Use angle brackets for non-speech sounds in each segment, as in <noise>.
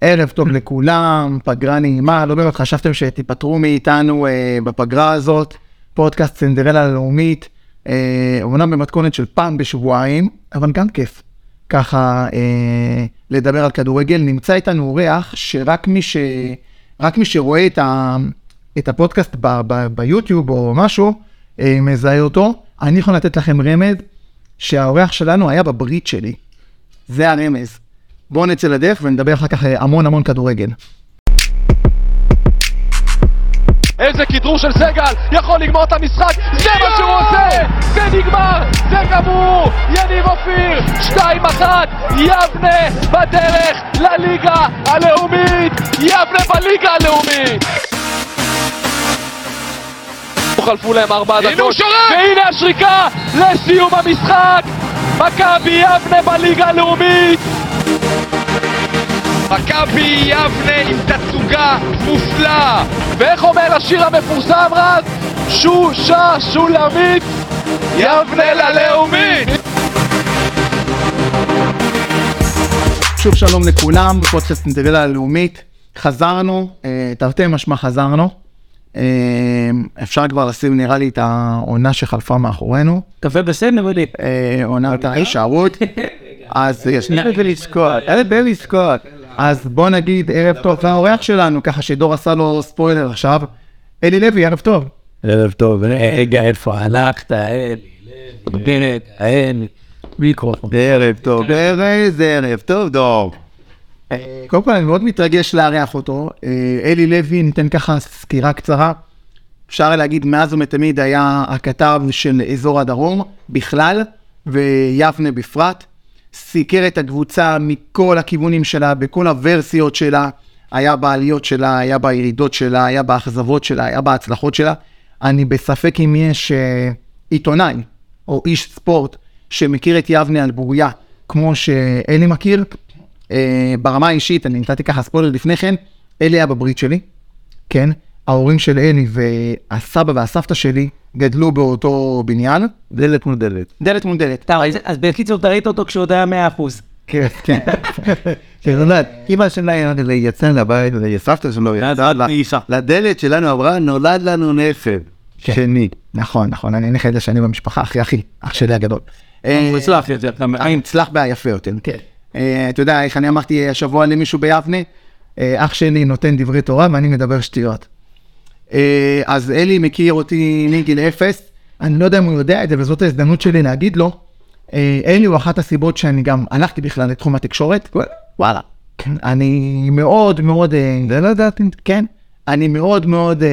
ערב טוב לכולם, פגרה נעימה, לא באמת חשבתם שתיפטרו מאיתנו אה, בפגרה הזאת, פודקאסט סינדרלה הלאומית, אה, אומנם במתכונת של פעם בשבועיים, אבל גם כיף. ככה אה, לדבר על כדורגל, נמצא איתנו אורח שרק מי, ש... רק מי שרואה את, ה... את הפודקאסט ב... ב... ביוטיוב או משהו, אה, מזהה אותו. אני יכול לתת לכם רמז שהאורח שלנו היה בברית שלי. זה הרמז. בואו נצא לדרך ונדבר אחר כך אה, המון המון כדורגל. איזה כדרור של סגל, יכול לגמור את המשחק, זה מה שהוא עושה! זה נגמר, זה גמור! יניב אופיר, 2-1, יבנה בדרך לליגה הלאומית! יבנה בליגה הלאומית! חלפו להם ארבע דקות, והנה השריקה לסיום המשחק! מכבי יבנה בליגה הלאומית! מכבי יבנה עם תצוגה מופלאה ואיך אומר השיר המפורסם רז? שושה שולמית יבנה ללאומית שוב שלום לכולם, בפודקאסט אינטגרלה הלאומית. חזרנו, אה, תרתי משמע חזרנו. אה, אפשר כבר לשים נראה לי את העונה שחלפה מאחורינו. קפה בסדר, ולי. אה, עונת ההישארות. <laughs> אז יש לי לזכות, אין לי לזכות. אז בוא נגיד ערב טוב לאורח שלנו, ככה שדור עשה לו ספוילר עכשיו. אלי לוי, ערב טוב. ערב טוב, רגע, איפה הלכת, אלי לוי, אין, מיקרופון. ערב טוב, איזה ערב טוב, דור. קודם כל אני מאוד מתרגש לארח אותו. אה, אלי לוי, ניתן ככה סקירה קצרה. אפשר להגיד, מאז ומתמיד היה הכתב של אזור הדרום בכלל, ויבנה בפרט. סיקר את הקבוצה מכל הכיוונים שלה, בכל הוורסיות שלה. היה בעליות שלה, היה בירידות שלה, היה באכזבות שלה, היה בהצלחות שלה. אני בספק אם יש אה, עיתונאי או איש ספורט שמכיר את יבנה על בוריה כמו שאלי מכיר. אה, ברמה האישית, אני נתתי ככה ספוילר לפני כן, אלי היה בברית שלי, כן? ההורים של אלי והסבא והסבתא שלי גדלו באותו בניין. דלת מול דלת. דלת מול דלת. טוב, אז- בקיצור, אתה ראית אותו כשהוא עוד היה 100%. כן, כן. שנולד, אמא שלה יצאה לבית, סבתא שלו יצאה. לדלת שלנו אמרה, נולד לנו נכד כן. שני. נכון, נכון, אני נכד לשני במשפחה, אחי אחי, אח שלי הגדול. אה, הוא הצלח יותר. אני מוצלח ביפה יותר. כן. אה, אתה יודע, איך אני אמרתי השבוע למישהו ביבנה, אה, אח שלי נותן דברי תורה ואני מדבר שטויות. אה, אז אלי מכיר אותי מגיל אפס, אני לא יודע אם הוא יודע את זה, וזאת ההזדמנות שלי להגיד לו. אה, אלי הוא אחת הסיבות שאני גם הלכתי בכלל לתחום התקשורת. וואלה. כן, אני מאוד מאוד, זה לא ידעתי, כן, אני מאוד מאוד אה,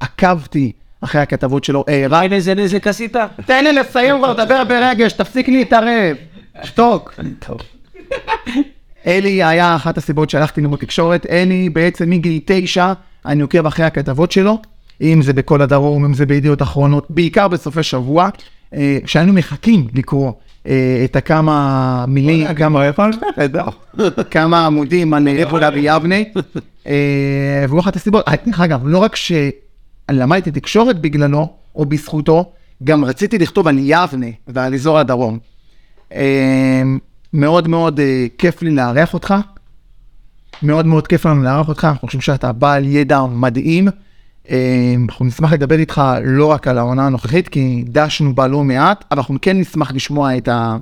עקבתי אחרי הכתבות שלו, ראיין איזה נזק עשית? תן לי לסיים כבר לדבר ברגש, תפסיק להתערב. שתוק. אלי היה אחת הסיבות שהלכתי ללמוד תקשורת. אלי בעצם מגיל תשע, אני עוקב אחרי הכתבות שלו, אם זה בכל הדרום, אם זה בידיעות אחרונות, בעיקר בסופי שבוע, אה, שהיינו מחכים לקרוא אה, את הכמה מילים, כמה, עמודים על אבולה ויבנה. אה, והוא אחת הסיבות, אה, דרך אגב, לא רק שלמדתי תקשורת בגללו, או בזכותו, גם רציתי לכתוב על יבנה ועל אזור הדרום. אה, מאוד מאוד אה, כיף לי לארח אותך. מאוד מאוד כיף לנו לארח אותך, אנחנו חושבים שאתה בעל ידע מדהים. אה, אנחנו נשמח לדבר איתך לא רק על העונה הנוכחית, כי דשנו בה לא מעט, אבל אנחנו כן נשמח לשמוע את, ה,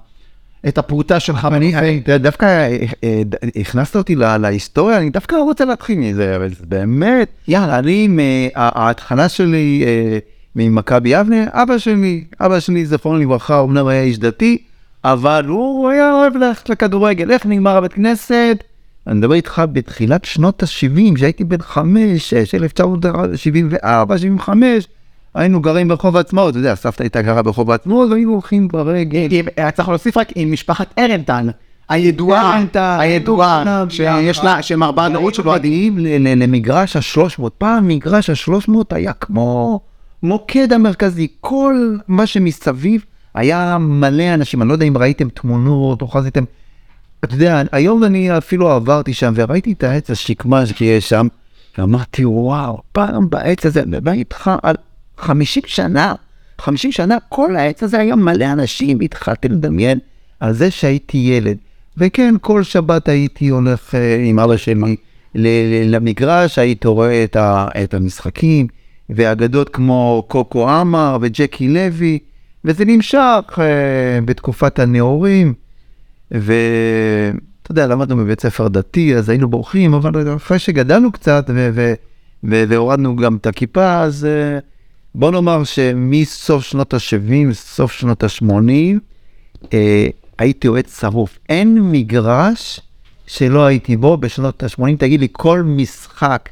את הפרוטה שלך. אני, אני- אתה יודע, דווקא אה, אה, הכנסת אותי לה- להיסטוריה, אני דווקא רוצה להתחיל מזה, אבל זה באמת, יאללה, אני, ההתחלה שלי ממכבי יבנה, אבא שלי, אבא שלי, זכרונו לברכה, אמנם היה איש דתי, אבל הוא היה אוהב ללכת לכדורגל. איך נגמר הבית כנסת? אני מדבר איתך בתחילת שנות ה-70, כשהייתי בן חמש, שש, 1974, 75, היינו גרים ברחוב העצמאות, אתה יודע, סבתא הייתה גרה ברחוב העצמאות, והיינו הולכים ברגל. היה צריך להוסיף רק עם משפחת ארנטל, הידועה, הידועה, שיש לה, שהם ארבעה דורות שלו ל- למגרש ה-300. פעם מגרש ה-300 היה כמו מוקד המרכזי, כל מה שמסביב היה מלא אנשים, אני לא יודע אם ראיתם תמונות או חזיתם. אתה יודע, היום אני אפילו עברתי שם וראיתי את העץ השקמה שיש שם, ואמרתי, וואו, פעם בעץ הזה, מדבר איתך על 50 שנה, 50 שנה, כל העץ הזה היה מלא אנשים, התחלתי לדמיין על זה שהייתי ילד. וכן, כל שבת הייתי הולך אה, עם אבא שלי למגרש, הייתי רואה את, ה- את המשחקים, ואגדות כמו קוקו עמר וג'קי לוי, וזה נמשך אה, בתקופת הנאורים, ואתה יודע, למדנו בבית ספר דתי, אז היינו בורחים, אבל אחרי שגדלנו קצת ו- ו- והורדנו גם את הכיפה, אז אה, בוא נאמר שמסוף שנות ה-70, סוף שנות ה-80, אה, הייתי אוהד שרוף. אין מגרש שלא הייתי בו בשנות ה-80. תגיד לי, כל משחק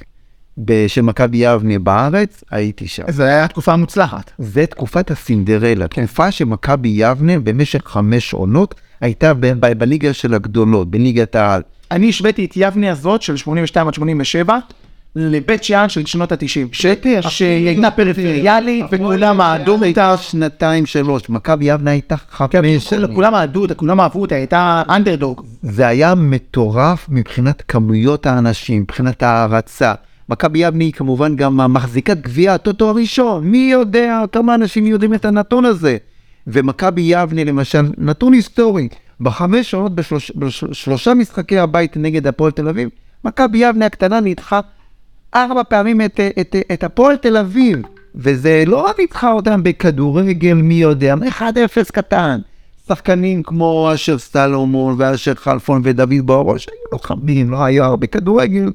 של מכבי יבנה בארץ, הייתי שם. זו הייתה תקופה מוצלחת. זה תקופת הסינדרלה, תקופה שמכבי יבנה במשך חמש עונות הייתה ב- ב- בליגה של הגדולות, בליגת העל. אני השוויתי את יבנה הזאת של 82 עד 87 לבית שאן של שנות ה-90. שהיא הייתה פריפריאלית וכולם אהדו אותה. הייתה שנתיים שלוש, מכבי יבנה הייתה חמש. כולם אהדו אותה, כולם אהבו אותה, הייתה אנדרדוג. זה היה מטורף מבחינת כמויות האנשים, מבחינת ההערצה. מכבי יבנה היא כמובן גם המחזיקת גביע הטוטו הראשון. מי יודע כמה אנשים יודעים את הנתון הזה? ומכבי יבנה למשל, נתון היסטורי, בחמש שעות בשלוש, בשלושה משחקי הבית נגד הפועל תל אביב, מכבי יבנה הקטנה ניצחה ארבע פעמים את, את, את הפועל תל אביב. וזה לא רק ניצחה אותם בכדורגל, מי יודע, 1-0 קטן. שחקנים כמו אשר סטלומון ואשר חלפון ודוד בורוש, היו לוחמים, לא היה הרבה כדורגל.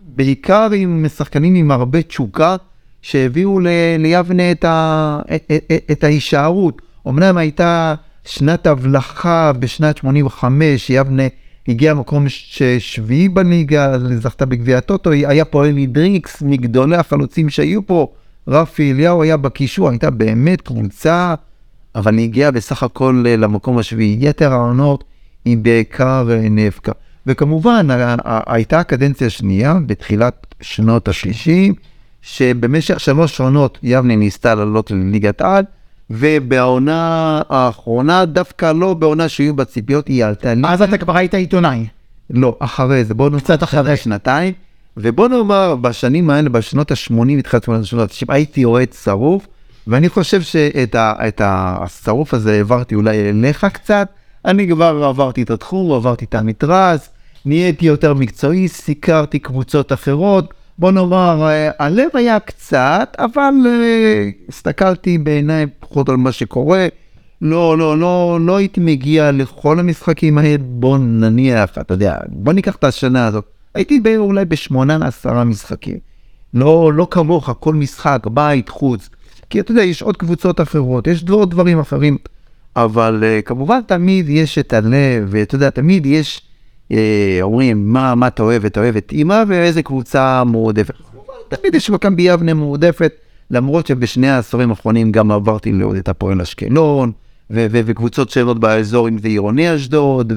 בעיקר עם שחקנים עם הרבה תשוקה, שהביאו ל- ליבנה את, ה- את, את, את ההישארות. אמנם הייתה שנת הבלחה בשנת 85, יבנה הגיע מקום שביעי בליגה, זכתה בגביע הטוטו, היה פה אלי דריקס, מגדולי החלוצים שהיו פה, רפי אליהו היה בקישור, הייתה באמת קבוצה, אבל היא הגיעה בסך הכל למקום השביעי. יתר העונות היא בעיקר אה, נאבקה. וכמובן, הייתה הקדנציה השנייה, בתחילת שנות השלישים, שבמשך שלוש עונות יבנה ניסתה לעלות לליגת על, ובעונה האחרונה, דווקא לא בעונה שהיו בציפיות, היא עלתה ליגה. אז אתה כבר היית עיתונאי. לא, אחרי זה, בוא נאמר, קצת אחרי. שנתיים, ובוא נאמר, בשנים האלה, בשנות ה-80, התחילת שנות ה-90, הייתי אוהד שרוף, ואני חושב שאת ה- את השרוף הזה העברתי אולי אליך קצת, אני כבר עברתי את התחום, עברתי את המתרס, נהייתי יותר מקצועי, סיקרתי קבוצות אחרות, בוא נאמר, אה, הלב היה קצת, אבל אה, הסתכלתי בעיניים פחות על מה שקורה. לא, לא, לא, לא הייתי מגיע לכל המשחקים האלה, בוא נניח, אתה יודע, בוא ניקח את השנה הזאת. הייתי ב- אולי בשמונה עשרה משחקים. לא, לא כמוך, כל משחק, בית, חוץ. כי אתה יודע, יש עוד קבוצות אחרות, יש עוד דברים אחרים. אבל uh, כמובן תמיד יש את הלב, ואתה יודע, תמיד יש, אומרים, מה, מה אתה אוהב, אתה אוהב את אימא, ואיזה קבוצה מועדפת. תמיד יש מכבי יבנה מועדפת, למרות שבשני העשורים האחרונים גם עברתי לעוד את הפועל אשקלון, וקבוצות שאלות באזור, אם זה עירוני אשדוד,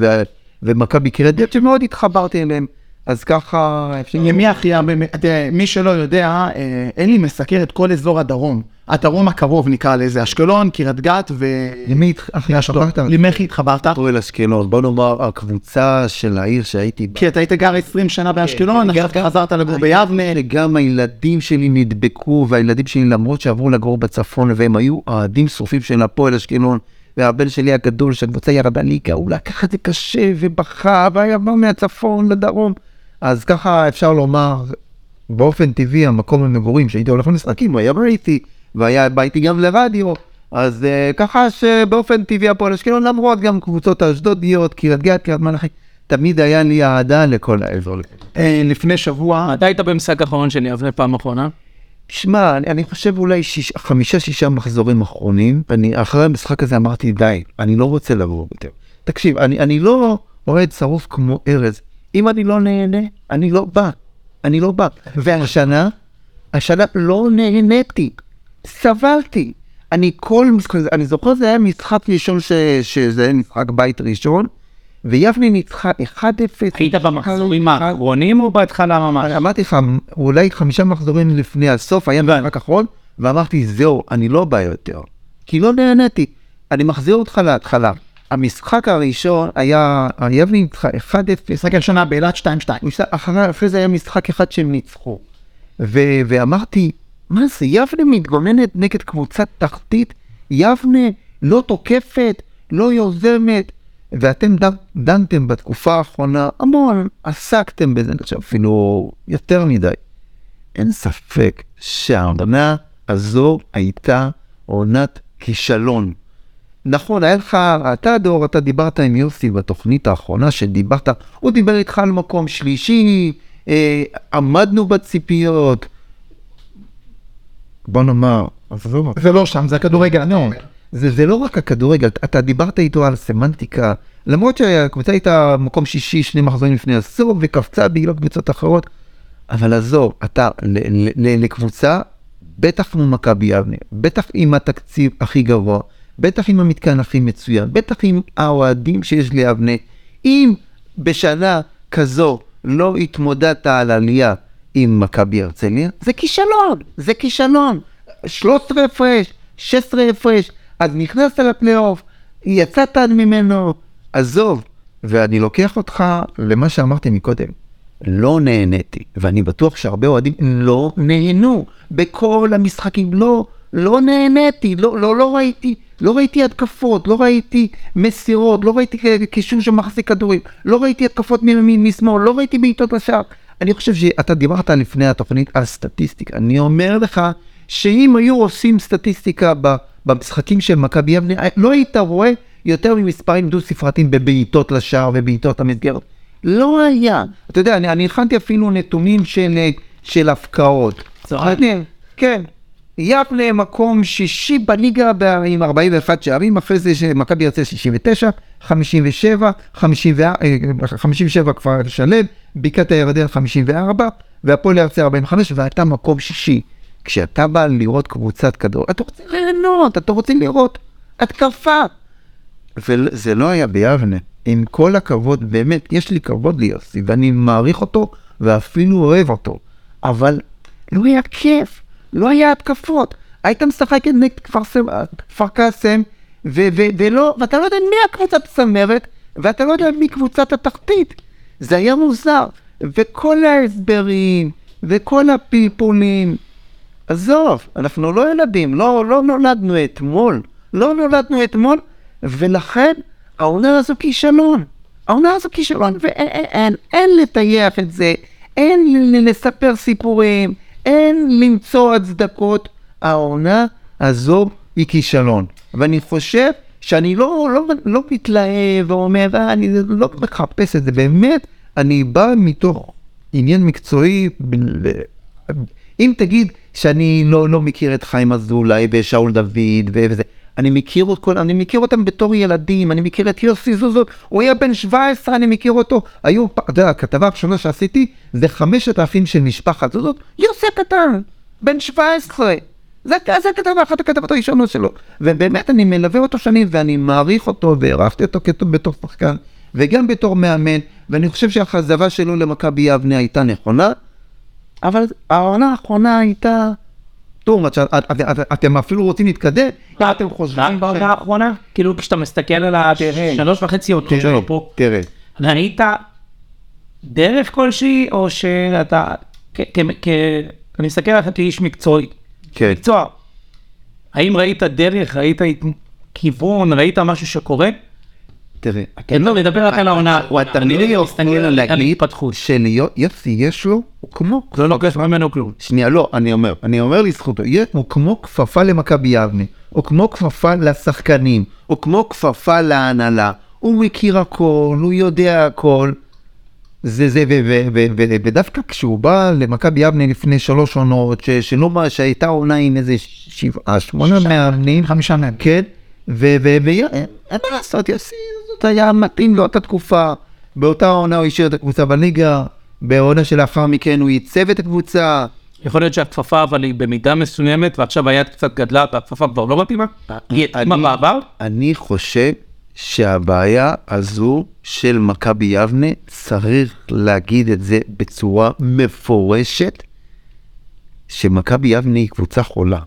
ומכבי גת, שמאוד התחברתי אליהם. אז ככה, אפשר... ימי אחיה, באמת, תראה, מי שלא יודע, אה, אלי מסקר את כל אזור הדרום. הדרום הקרוב נקרא לזה, אשקלון, קריית גת ו... למי התחברת? למי איך התחברת? הפועל אשקלון, בוא נאמר, הקבוצה של העיר שהייתי בה. כי אתה היית גר 20 שנה באשקלון, כן, אחר כך חזרת לגור ביבנה. וגם הילדים שלי נדבקו, והילדים שלי, למרות שעברו לגור בצפון, והם היו אוהדים שרופים של הפועל אשקלון, והבן שלי הגדול, שהקבוצה ירדה ליגה, הוא לקח את זה קשה ובכה, והיה בא מהצפון לדרום. אז ככה אפשר לומר, באופן טבעי, המקום למגורים, שהייתי הולך למשחקים, הוא היה ביתי, והיה בא איתי גם לרדיו. אז uh, ככה שבאופן טבעי הפועל אשקלון, למרות גם קבוצות האשדודיות, קריית גת, קריית מלאכי, תמיד היה לי אהדה לכל האזור. אה, לפני שבוע, אתה היית במשחק האחרון של יבנה פעם אחרונה? שמע, אני, אני חושב אולי שיש, חמישה, שישה מחזורים אחרונים, ואני אחרי המשחק הזה אמרתי, די, אני לא רוצה לבוא יותר. תקשיב, אני, אני לא אוהד שרוף כמו ארז. אם אני לא נהנה, אני לא בא. אני לא בא. והשנה, השנה לא נהניתי. סבלתי. אני כל משחק, אני זוכר זה היה משחק ראשון, ש, שזה היה משחק בית ראשון, ויבנה ניצחה 1-0. היית במחזורים האחרונים או בהתחלה ממש? אמרתי לך, אולי חמישה מחזורים לפני הסוף, היה משחק אחרון, ואמרתי, זהו, אני לא בא יותר. כי לא נהניתי. אני מחזיר אותך להתחלה. המשחק הראשון היה, יבנה ניצחה 1-0, משחק הראשונה באילת 2-2. משחק- אחרי זה היה משחק אחד שהם ניצחו. ואמרתי, מה זה, יבנה מתגוננת נגד קבוצת תחתית? יבנה לא תוקפת, לא יוזמת, ואתם דנתם בתקופה האחרונה המון, עסקתם בזה, אני חושב אפילו יותר מדי. אין ספק שהעונה הזו הייתה עונת כישלון. נכון, היה לך, אתה דור, אתה דיברת עם יוסי בתוכנית האחרונה שדיברת, הוא דיבר איתך על מקום שלישי, אה, עמדנו בציפיות. בוא נאמר, עזוב, זה לא שם, זה הכדורגל, אני אומר. זה, זה לא רק הכדורגל, אתה דיברת איתו על סמנטיקה, למרות שהקבוצה הייתה מקום שישי שני מחזורים לפני עשור וקפצה בגלל קבוצות אחרות, אבל עזוב, אתה ל, ל, ל, לקבוצה, בטח כמו מכבי יבנה, בטח עם התקציב הכי גבוה, בטח עם המתקן הכי מצוין, בטח עם האוהדים שיש ליבנה, אם בשנה כזו לא התמודדת על עלייה עם מכבי הרצליה, זה כישלון, זה כישלון. 13 הפרש, 16 הפרש, אז נכנסת לפלייאוף, יצאת ממנו, עזוב. ואני לוקח אותך למה שאמרתי מקודם, לא נהניתי, ואני בטוח שהרבה אוהדים לא נהנו בכל המשחקים, לא, לא נהניתי, לא, לא, לא ראיתי, לא ראיתי התקפות, לא ראיתי מסירות, לא ראיתי קישור שמחזיק כדורים, לא ראיתי התקפות מימין, משמאל, לא ראיתי בעיטות לשער. אני חושב שאתה דיברת לפני התוכנית על סטטיסטיקה, אני אומר לך שאם היו עושים סטטיסטיקה במשחקים של מכבי יבנה, לא היית רואה יותר ממספרים דו-ספרתיים בבעיטות לשער ובעיטות המסגרת. לא היה. אתה יודע, אני, אני הכנתי אפילו נתונים של, של הפקעות. צוחק. כן. יבנה מקום שישי בליגה עם 41 שערים, אחרי זה מכבי הרצל 69, 57, 54, אה, 57 כפר שלם, בקעת הירדן 54, והפועל הרצל 45, ואתה מקום שישי. כשאתה בא לראות קבוצת כדור, אתה רוצה ליהנות, אתה רוצה לראות התקפה. וזה לא היה ביבנה. עם כל הכבוד, באמת, יש לי כבוד ליוסי, ואני מעריך אותו, ואפילו אוהב אותו. אבל לא היה כיף, לא היה התקפות. היית משחק נגד כפר סם- כפר קאסם, ולא, ואתה לא יודע מי הקבוצת הצמרת, ואתה לא יודע מי קבוצת התחתית. זה היה מוזר. וכל ההסברים, וכל הפלפולים, עזוב, אנחנו לא ילדים, לא, לא נולדנו אתמול, לא נולדנו אתמול, ולכן העונה הזו כישלון. העונה הזו כישלון, ואין אין, אין, אין לטייח את זה, אין לספר סיפורים, אין למצוא הצדקות. העונה הזו היא כישלון. ואני חושב שאני לא, לא, לא מתלהב ואומר, "אה, אני לא מחפש את זה, באמת, אני בא מתוך עניין מקצועי, אם תגיד שאני לא, לא מכיר את חיים אזולאי ושאול דוד וזה, אני מכיר, את כל, אני מכיר אותם בתור ילדים, אני מכיר את יוסי זוזו, הוא היה בן 17, אני מכיר אותו. היו, אתה יודע, הכתבה הראשונה שעשיתי זה חמשת האחים של משפחת זוזות, יוסי הקטן, בן 17. זה, זה הכתבה, אחת הכתבות הראשונות שלו. ובאמת אני מלווה אותו שנים ואני מעריך אותו והערכתי אותו כתוב בתור שחקן וגם בתור מאמן, ואני חושב שהחזרה שלו למכבי יבנה הייתה נכונה, אבל העונה האחרונה הייתה... טוב, את- את- את- את- אתם אפילו רוצים להתקדם? מה? אתם חושבים? בעונה האחרונה, כאילו כשאתה מסתכל על השלוש וחצי שלו פה, תראה, ראית דרך כלשהי, או שאתה, אני מסתכל עליך כאיש מקצועי, כן. מקצוע, האם ראית דרך, ראית כיוון, ראית משהו שקורה? תראה, כן, לא, נדבר רק על העונה. אני לא יכול מסתכל על להגיד. שליוסי יש לו, הוא כמו... לא לוקח ממנו כלום. שנייה, לא, אני אומר, אני אומר לזכותו, הוא כמו כפפה למכבי יבנה, הוא כמו כפפה לשחקנים, הוא כמו כפפה להנהלה, הוא מכיר הכל, הוא יודע הכל. זה זה, ודווקא כשהוא בא למכבי יבנה לפני שלוש עונות, שלא מה, שהייתה עונה עם איזה שבעה, שמונה מאמנים, חמישה מהם. כן, ו- ו- ו- אין מה לעשות, יוסי, זאת היה מתאים לו את התקופה. באותה עונה הוא השאיר את הקבוצה בליגה, בעונה שלאחר מכן הוא ייצב את הקבוצה. יכול להיות שהכפפה אבל היא במידה מסוימת, ועכשיו היד קצת גדלה והכפפה כבר לא מתאימה? היא התאימה בעבר? אני חושב שהבעיה הזו של מכבי יבנה, צריך להגיד את זה בצורה מפורשת, שמכבי יבנה היא קבוצה חולה.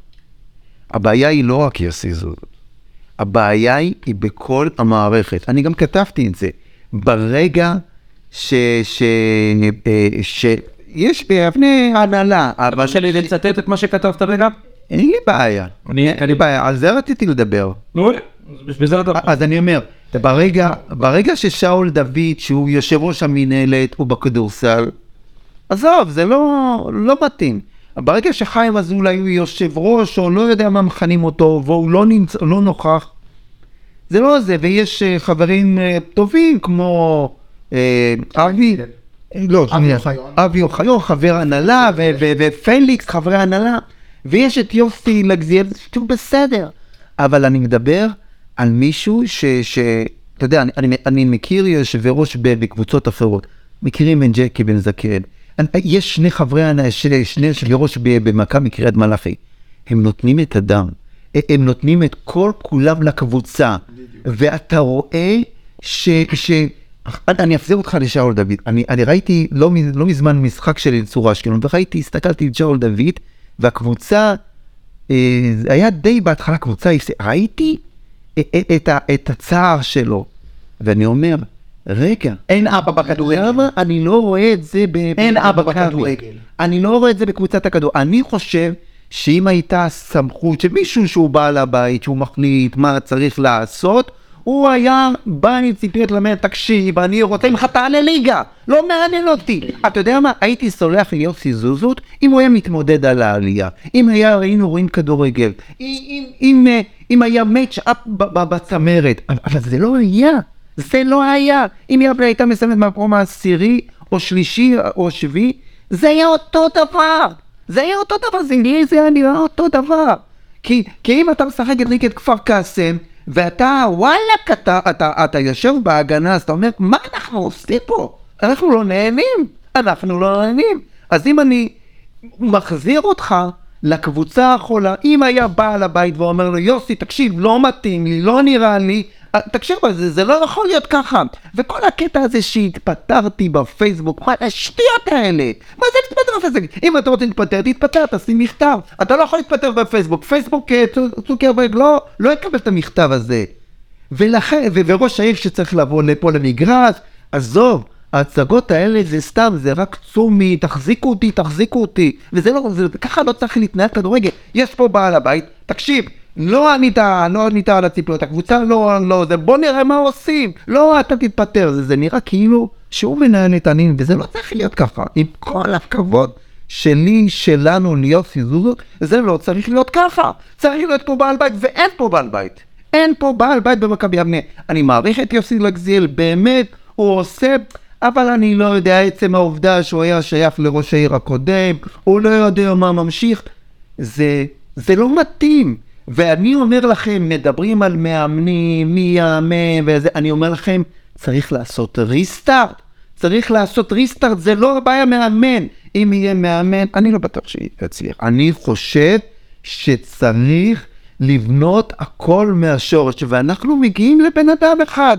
הבעיה היא לא רק יוסי זוז, הבעיה היא, היא בכל המערכת. אני גם כתבתי את זה. ברגע ש... ש... אה, ש... יש ביבנה הנהלה, אבל קשה לי לצטט את מה שכתבת רגע? אין לי בעיה. אני- אין לי בעיה, על זה רציתי לדבר. נו, בשביל זה אתה... אז אני אומר, ברגע, ברגע ששאול דוד, שהוא יושב ראש המינהלת, הוא בכדורסל, עזוב, זה לא, לא מתאים. ברגע שחיים אזולאי הוא יושב ראש, או לא יודע מה מכנים אותו, והוא לא, נמצא, לא נוכח, זה לא זה, ויש אה, חברים אה, טובים כמו אה, אבי, לא. אבי אוחיון, חבר הנהלה, ופליקס, חברי הנהלה, ויש את יוסי לגזיאל, שהוא בסדר. אבל אני מדבר על מישהו ש... ש- אתה יודע, אני, אני, אני מכיר יושבי ראש בקבוצות אחרות, מכירים את ג'קי בן זקן. יש שני חברי שני שני יושבי ראש ב- במכבי קריית מלאכי, הם נותנים את הדם, הם נותנים את כל כולם לקבוצה, ואתה רואה ש... ש... אני- אני אחזיר אותך לשאול דוד. אני, אני ראיתי לא, לא מזמן משחק של אליצור אשקלון, וראיתי, הסתכלתי על שאול דוד, והקבוצה, אה, היה די בהתחלה קבוצה, ראיתי את, ה- את הצער שלו, ואני אומר, רגע, אין אבא בכדורגל. למה אני לא רואה את זה ב... אין אבא? בכדורגל. אני לא רואה את זה בקבוצת הכדור. אני חושב שאם הייתה סמכות שמישהו שהוא בעל הבית, שהוא מחליט מה צריך לעשות, הוא היה בא עם ציפיות למד, תקשיב, אני רוצה ממך תעלה ליגה, לא מעניין אותי. אתה יודע מה, הייתי סולח ליוסי זוזות אם הוא היה מתמודד על העלייה. אם היה, היינו רואים כדורגל. אם, אם, אם, אה, אם היה ב- בצמרת. אבל זה לא היה. זה לא היה. אם יבנה הייתה מסיימת מהמקום העשירי, או שלישי, או שביעי, זה היה אותו דבר. זה היה אותו דבר, זה נראה, זה היה נראה אותו דבר. כי, כי אם אתה משחק נגד כפר קאסם, ואתה, וואלכ, אתה, אתה, אתה יושב בהגנה, אז אתה אומר, מה אנחנו עושים פה? אנחנו לא נהנים. אנחנו לא נהנים. אז אם אני מחזיר אותך לקבוצה החולה, אם היה בעל הבית ואומר לו, יוסי, תקשיב, לא מתאים לי, לא נראה לי, אה, תקשיב, זה, זה לא יכול להיות ככה. וכל הקטע הזה שהתפטרתי בפייסבוק, מה השטויות האלה? מה זה להתפטר בפייסבוק? אם אתה רוצה להתפטר, תתפטר, תשים מכתב. אתה לא יכול להתפטר בפייסבוק. פייסבוק, אה, צו- צוקרברג לא, לא יקבל את המכתב הזה. ולכן, ו- וראש העיר שצריך לבוא לפה למגרש, עזוב, ההצגות האלה זה סתם, זה רק צומי, תחזיקו אותי, תחזיקו אותי. וזה לא, זה, ככה לא צריך להתנהל כדורגל. יש פה בעל הבית, תקשיב, לא ענית, לא ענית על הציפיות, הקבוצה לא, לא, זה, בוא נראה מה עושים. לא, אתה תתפטר, זה, זה נראה כאילו שהוא מנהל העניינים, וזה לא צריך להיות ככה. עם כל הכבוד שלי, שלנו, ליוסי זוזו, זה לא צריך להיות ככה. צריך להיות פה בעל בית, ואין פה בעל בית. אין פה בעל בית במכבי יבנה. אני מעריך את יוסי לגזיאל, באמת, הוא עושה, אבל אני לא יודע, עצם העובדה שהוא היה שייך לראש העיר הקודם, הוא לא יודע מה ממשיך, זה, זה לא מתאים. ואני אומר לכם, מדברים על מאמנים, מי יאמן וזה, אני אומר לכם, צריך לעשות ריסטארט. צריך לעשות ריסטארט, זה לא הבעיה מאמן. אם יהיה מאמן, אני לא בטוח שיצליח. אני חושב שצריך לבנות הכל מהשורש, ואנחנו מגיעים לבן אדם אחד,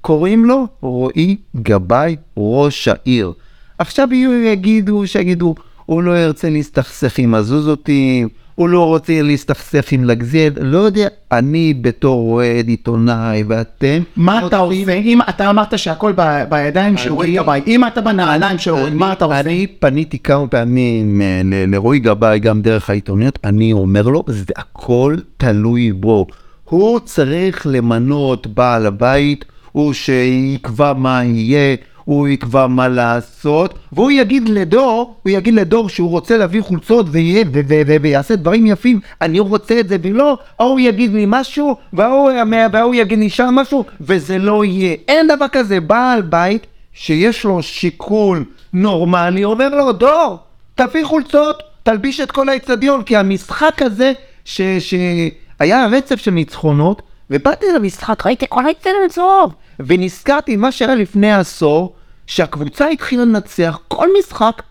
קוראים לו רועי גבאי, ראש העיר. עכשיו יהיו יגידו, שיגידו, הוא לא ירצה להסתכסך עם הזוזותים, הוא לא רוצה להסתכסך עם לגזיאל, לא יודע, אני בתור אוהד עיתונאי, ואתם... מה אתה עושה? אם אתה אמרת שהכל בידיים של רועי גבאי, אם אתה בנעליים של רועי, מה אתה עושה? אני פניתי כמה פעמים אה, לרועי גבאי, גם דרך העיתונות, אני אומר לו, זה הכל תלוי בו. הוא צריך למנות בעל הבית, הוא שיקבע מה יהיה, הוא יקבע מה לעשות, והוא יגיד לדור, הוא יגיד לדור שהוא רוצה להביא חולצות ויהיה, ו- ו- ו- ויעשה דברים יפים, אני רוצה את זה ולא, ההוא יגיד לי משהו, וההוא, וההוא יגיד לי שם משהו, וזה לא יהיה. אין דבר כזה, בעל בית שיש לו שיקול נורמלי, אומר לו, דור, תביא חולצות, תלביש את כל האצטדיון, כי המשחק הזה, ש- שהיה רצף של ניצחונות, ובאתי למשחק, ראיתי כל האצטדיון צהוב, ונזכרתי מה שהיה לפני עשור, שהקבוצה התחילה לנצח כל משחק,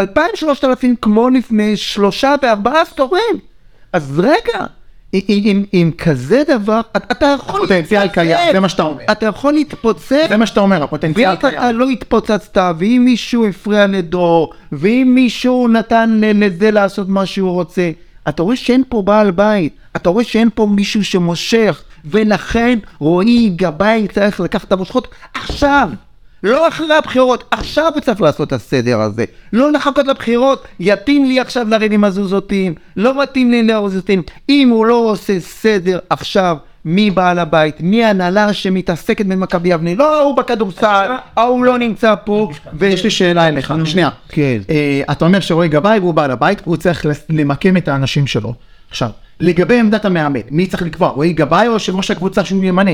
אלפיים שלושת אלפים כמו לפני שלושה וארבעה עשורים. אז רגע, עם, עם, עם כזה דבר, אתה, יכול הפוטנציאל קיים, זה מה שאתה אומר. אתה יכול להתפוצץ, זה מה שאתה אומר, הפוטנציאל ואם אתה קיים. לא התפוצצת, ואם מישהו הפריע לדור, ואם מישהו נתן לזה לעשות מה שהוא רוצה, אתה רואה שאין פה בעל בית, אתה רואה שאין פה מישהו שמושך, ולכן רועי גבאי צריך לקחת את המושכות עכשיו. לא אחרי הבחירות, עכשיו צריך לעשות את הסדר הזה. לא לחכות לבחירות, יתאים לי עכשיו לריב עם הזוזותים, לא מתאים לי לרוזותים. אם הוא לא עושה סדר עכשיו מי בעל הבית, מי ההנהלה שמתעסקת במכבי יבנה, לא ההוא בכדורסל, ההוא לא נמצא פה, ויש לי שאלה אליך, שנייה. כן. אה, אתה אומר שרועי גבאי הוא בעל הבית, הוא צריך למקם את האנשים שלו. עכשיו, לגבי עמדת המאמן, מי צריך לקבוע, רועי גבאי או יושב ראש הקבוצה שהוא ימנה?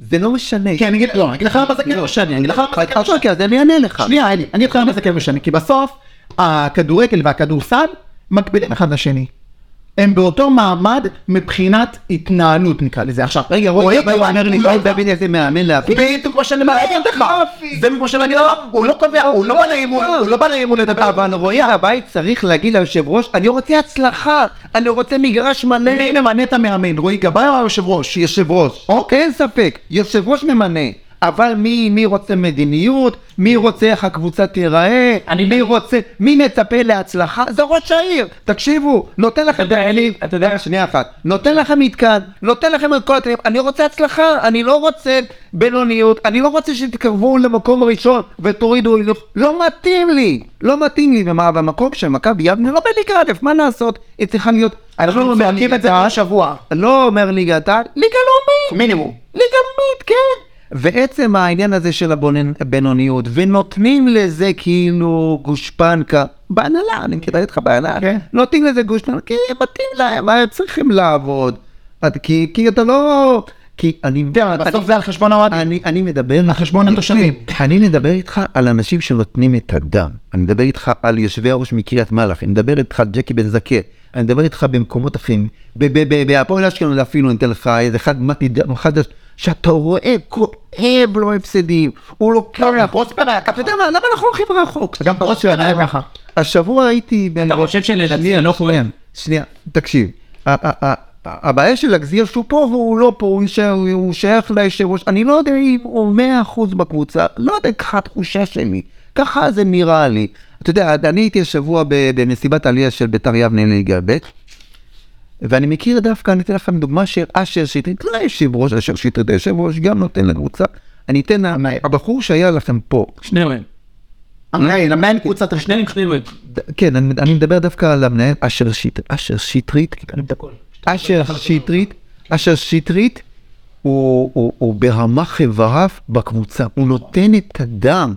זה לא משנה. כן, אני אגיד, לא, אני אגיד לך למה זה כן משנה, אני אגיד לך למה זה כן משנה. אז אני אענה לך. שנייה, אני אגיד לך למה זה כן משנה, כי בסוף, הכדורגל והכדורסל מקבילים אחד לשני. הם באותו מעמד מבחינת התנהלות נקרא לזה. עכשיו, רגע, רועי הוא אומר לי, לא תבין איזה מאמן להביא. בדיוק כמו שאני לך. זה כמו שאני לך, הוא לא קובע, הוא לא בא לאימון, הוא לא בא לאימון לדבר. אבל רועי הבית צריך להגיד ליושב ראש, אני רוצה הצלחה, אני רוצה מגרש מלא. מי ממנה את המאמן, רועי גבאי או היושב ראש? יושב ראש. אין ספק, יושב ראש ממנה. אבל מי, מי רוצה מדיניות, מי רוצה איך הקבוצה תיראה, אני- מי רוצה, מי מצפה להצלחה, זה ראש העיר. תקשיבו, נותן לכם, אלי, אתה יודע, שנייה אחת, נותן לכם מתקן, נותן לכם את כל התנאים, אני רוצה הצלחה, אני לא רוצה בינוניות, אני לא רוצה שתקרבו למקום הראשון ותורידו, לא מתאים לי, לא מתאים לי, ומה, במקום של מכבי יבנה לא בליגה א', מה לעשות, היא צריכה להיות, אנחנו מעקים את זה כל שבוע. לא אומר ליגת העל, ליגה לאומית, מינימום. ליגה לאומית, כן. ועצם העניין הזה של הבינוניות, ונותנים לזה כאילו גושפנקה, בהנהלה, אני מדבר איתך בהנהלה, כן. נותנים לזה גושפנקה, כי מתאים להם, הם צריכים לעבוד. כי, כי אתה לא... כי אני... בסוף אני- זה על חשבון האוהדים. אני, אני מדבר... על חשבון התושבים. אני מדבר איתך על אנשים שנותנים את הדם. אני מדבר איתך על יושבי הראש מקריית מלאכי. אני מדבר איתך על ג'קי בן זקה. אני מדבר איתך במקומות אחרים. בהפועל אשקלון אפילו אני אתן לך איזה אחד מתי חדש. שאתה רואה כואב לו הפסדים. הוא לוקח... אתה יודע מה, למה אנחנו הולכים רחוק? גם שלנו היה ככה. השבוע הייתי... אתה חושב שלדעתי אני לא כהן. שנייה, תקשיב. הבעיה של הגזיר שהוא פה והוא לא פה, הוא שייך ליושב ראש, אני לא יודע אם הוא מאה אחוז בקבוצה, לא יודע, ככה התחושה שלי, ככה זה נראה לי. אתה יודע, אני הייתי השבוע ב- במסיבת עלייה של ביתר יבנה ליגה ב', ואני מכיר דווקא, אני אתן לכם דוגמה של אשר שטרית, לא היושב ראש, אשר שטרית היושב ראש, גם נותן לקבוצה. אני אתן, הבחור שהיה לכם פה, שניהם. הרי למען קבוצת השני. שניהם שניהם. ד- כן, אני, אני מדבר דווקא על המנהל אשר שטרית, אשר שטרית, אשר שטרית, אשר שטרית, הוא, הוא, הוא ברמה חבריו בקבוצה, הוא נותן את הדם,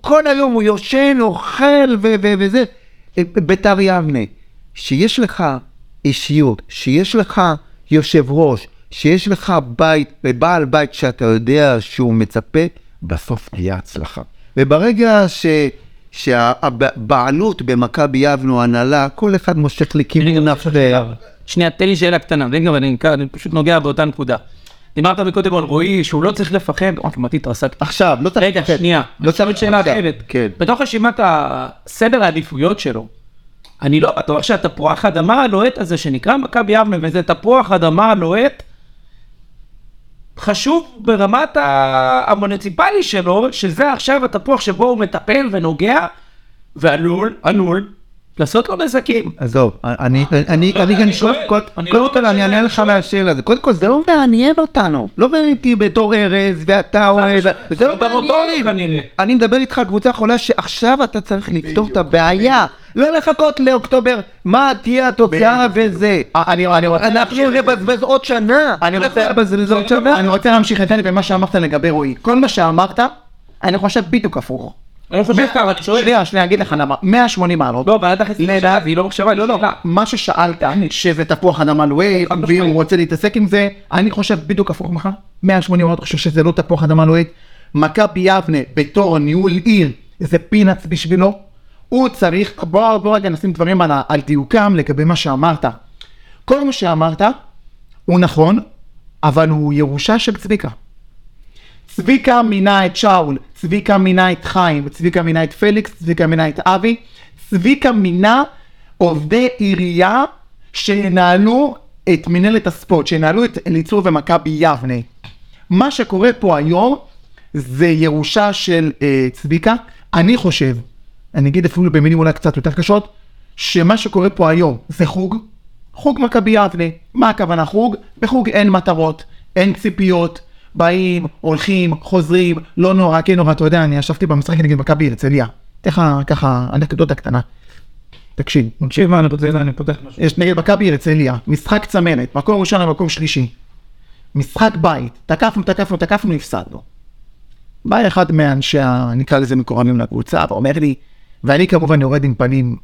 כל היום הוא יושן, אוכל ו, ו, וזה. ביתר יבנה, שיש לך אישיות, שיש לך יושב ראש, שיש לך בית, בעל בית שאתה יודע שהוא מצפה, בסוף תהיה הצלחה. וברגע ש... שהבעלות במכבי יבנה, הנהלה, כל אחד מושך לכיוון אחר. שנייה, תן לי שאלה קטנה, ואם גם אני אני פשוט נוגע באותה נקודה. דיברת מקודם על רועי שהוא לא צריך לפחד, אוי, כמעט התרסקתי. עכשיו, לא צריך... רגע, לפחד. שנייה, לא צריך... שאלה אחרת. כן. בתוך רשימת הסדר העדיפויות שלו, אני לא בטוח שהתפוח אדמה הלוהט הזה שנקרא מכבי יבנה, וזה תפוח אדמה לוהט, חשוב ברמת המוניציפלי שלו, שזה עכשיו התפוח שבו הוא מטפל ונוגע, ועלול, עלול, לעשות לו נזקים. עזוב, אני, אני, אני, אני, שואל, קודם לא כל אני אענה לך מהשאלה הזאת, קודם כל זה לא מעניין אותנו, לא מעניין אותי בתור ארז ואתה זה לא גם אותו מעניין, כנראה. אני מדבר איתך על קבוצה חולה שעכשיו אתה צריך לפתור את הבעיה, לא לחכות לאוקטובר, מה תהיה התוצאה וזה, אני אני רוצה... אנחנו נבזבז עוד שנה, אני רוצה- נבזבז עוד שנה, אני רוצה להמשיך את זה במה שאמרת לגבי רועי. כל מה שאמרת, אני חושב בדיוק הפוך. אני חושב ככה, אני שואל. שנייה, שנייה, אגיד לך למה. 180 מעלות. לא, ועדת הכנסת לדעת- והיא לא מחשבה, לא, לא. מה ששאלת, שזה תפוח אדמה ואם הוא רוצה להתעסק עם זה, אני חושב בדיוק הפוך ממך. 180 מעלות חושב שזה לא תפוח אדמה לוהט. מכבי יבנה בתור ניהול עיר, זה פינאץ בשבילו. הוא צריך, בוא, בוא רגע נשים דברים על, על דיוקם לגבי מה שאמרת. כל מה שאמרת הוא נכון, אבל הוא ירושה של צביקה. צביקה מינה את שאול, צביקה מינה את חיים, צביקה מינה את פליקס, צביקה מינה את אבי, צביקה מינה עובדי עירייה שינהלו את מנהלת הספורט, שינהלו את אליצור ומכבי יבנה. מה שקורה פה היום זה ירושה של אה, צביקה. אני חושב, אני אגיד אפילו במילים אולי קצת יותר קשות, שמה שקורה פה היום זה חוג, חוג מכבי יבנה. מה הכוונה חוג? בחוג אין מטרות, אין ציפיות, באים, הולכים, חוזרים, לא נורא, כן נורא, אתה יודע, אני ישבתי במשחק נגד מכבי הרצליה. אתן לך ככה אנקדוטה קטנה. תקשיב, תקשיב מה אני רוצה, אני פותח משהו. יש נגד מכבי הרצליה, משחק צמרת, מקום ראשון למקום שלישי. משחק בית, תקפנו, תקפנו, תקפנו, הפסדנו. בא אחד מאנשי, נקרא לזה מקורבים לקבוצה, ואומר לי, ואני כמובן יורד עם פנים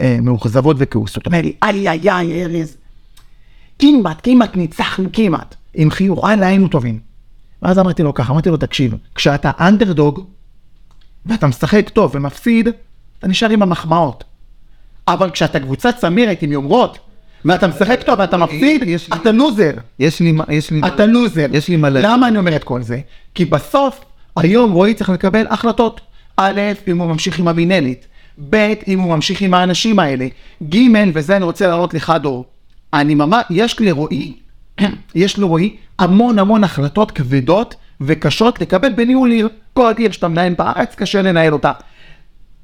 אה, מאוכזבות וכעוסות, אומר לי, איי איי איי ארז, כמעט, כמעט ניצחנו, כמעט, עם חיוך, וואלה היינו טובים. ואז אמרתי לו ככה, אמרתי לו, תקשיב, כשאתה אנדרדוג, ואתה משחק טוב ומפסיד, אתה נשאר עם המחמאות. אבל כשאתה קבוצת צמרת עם יומרות, ואתה משחק טוב ואתה מפסיד, לי- אתה לוזר. יש לי, מה- יש לי, אתה לוזר. יש לי מלא. למה אני אומר את כל זה? כי בסוף, היום רועי צריך לקבל החלטות. א', אם הוא ממשיך עם המינהלת. ב', אם הוא ממשיך עם האנשים האלה. ג', וזה אני רוצה להראות לך דור. אני ממש, יש לרועי, <clears throat> יש לרועי המון המון החלטות כבדות וקשות לקבל בניהול עיר. כל עיר שאתה מנהל בארץ, קשה לנהל אותה.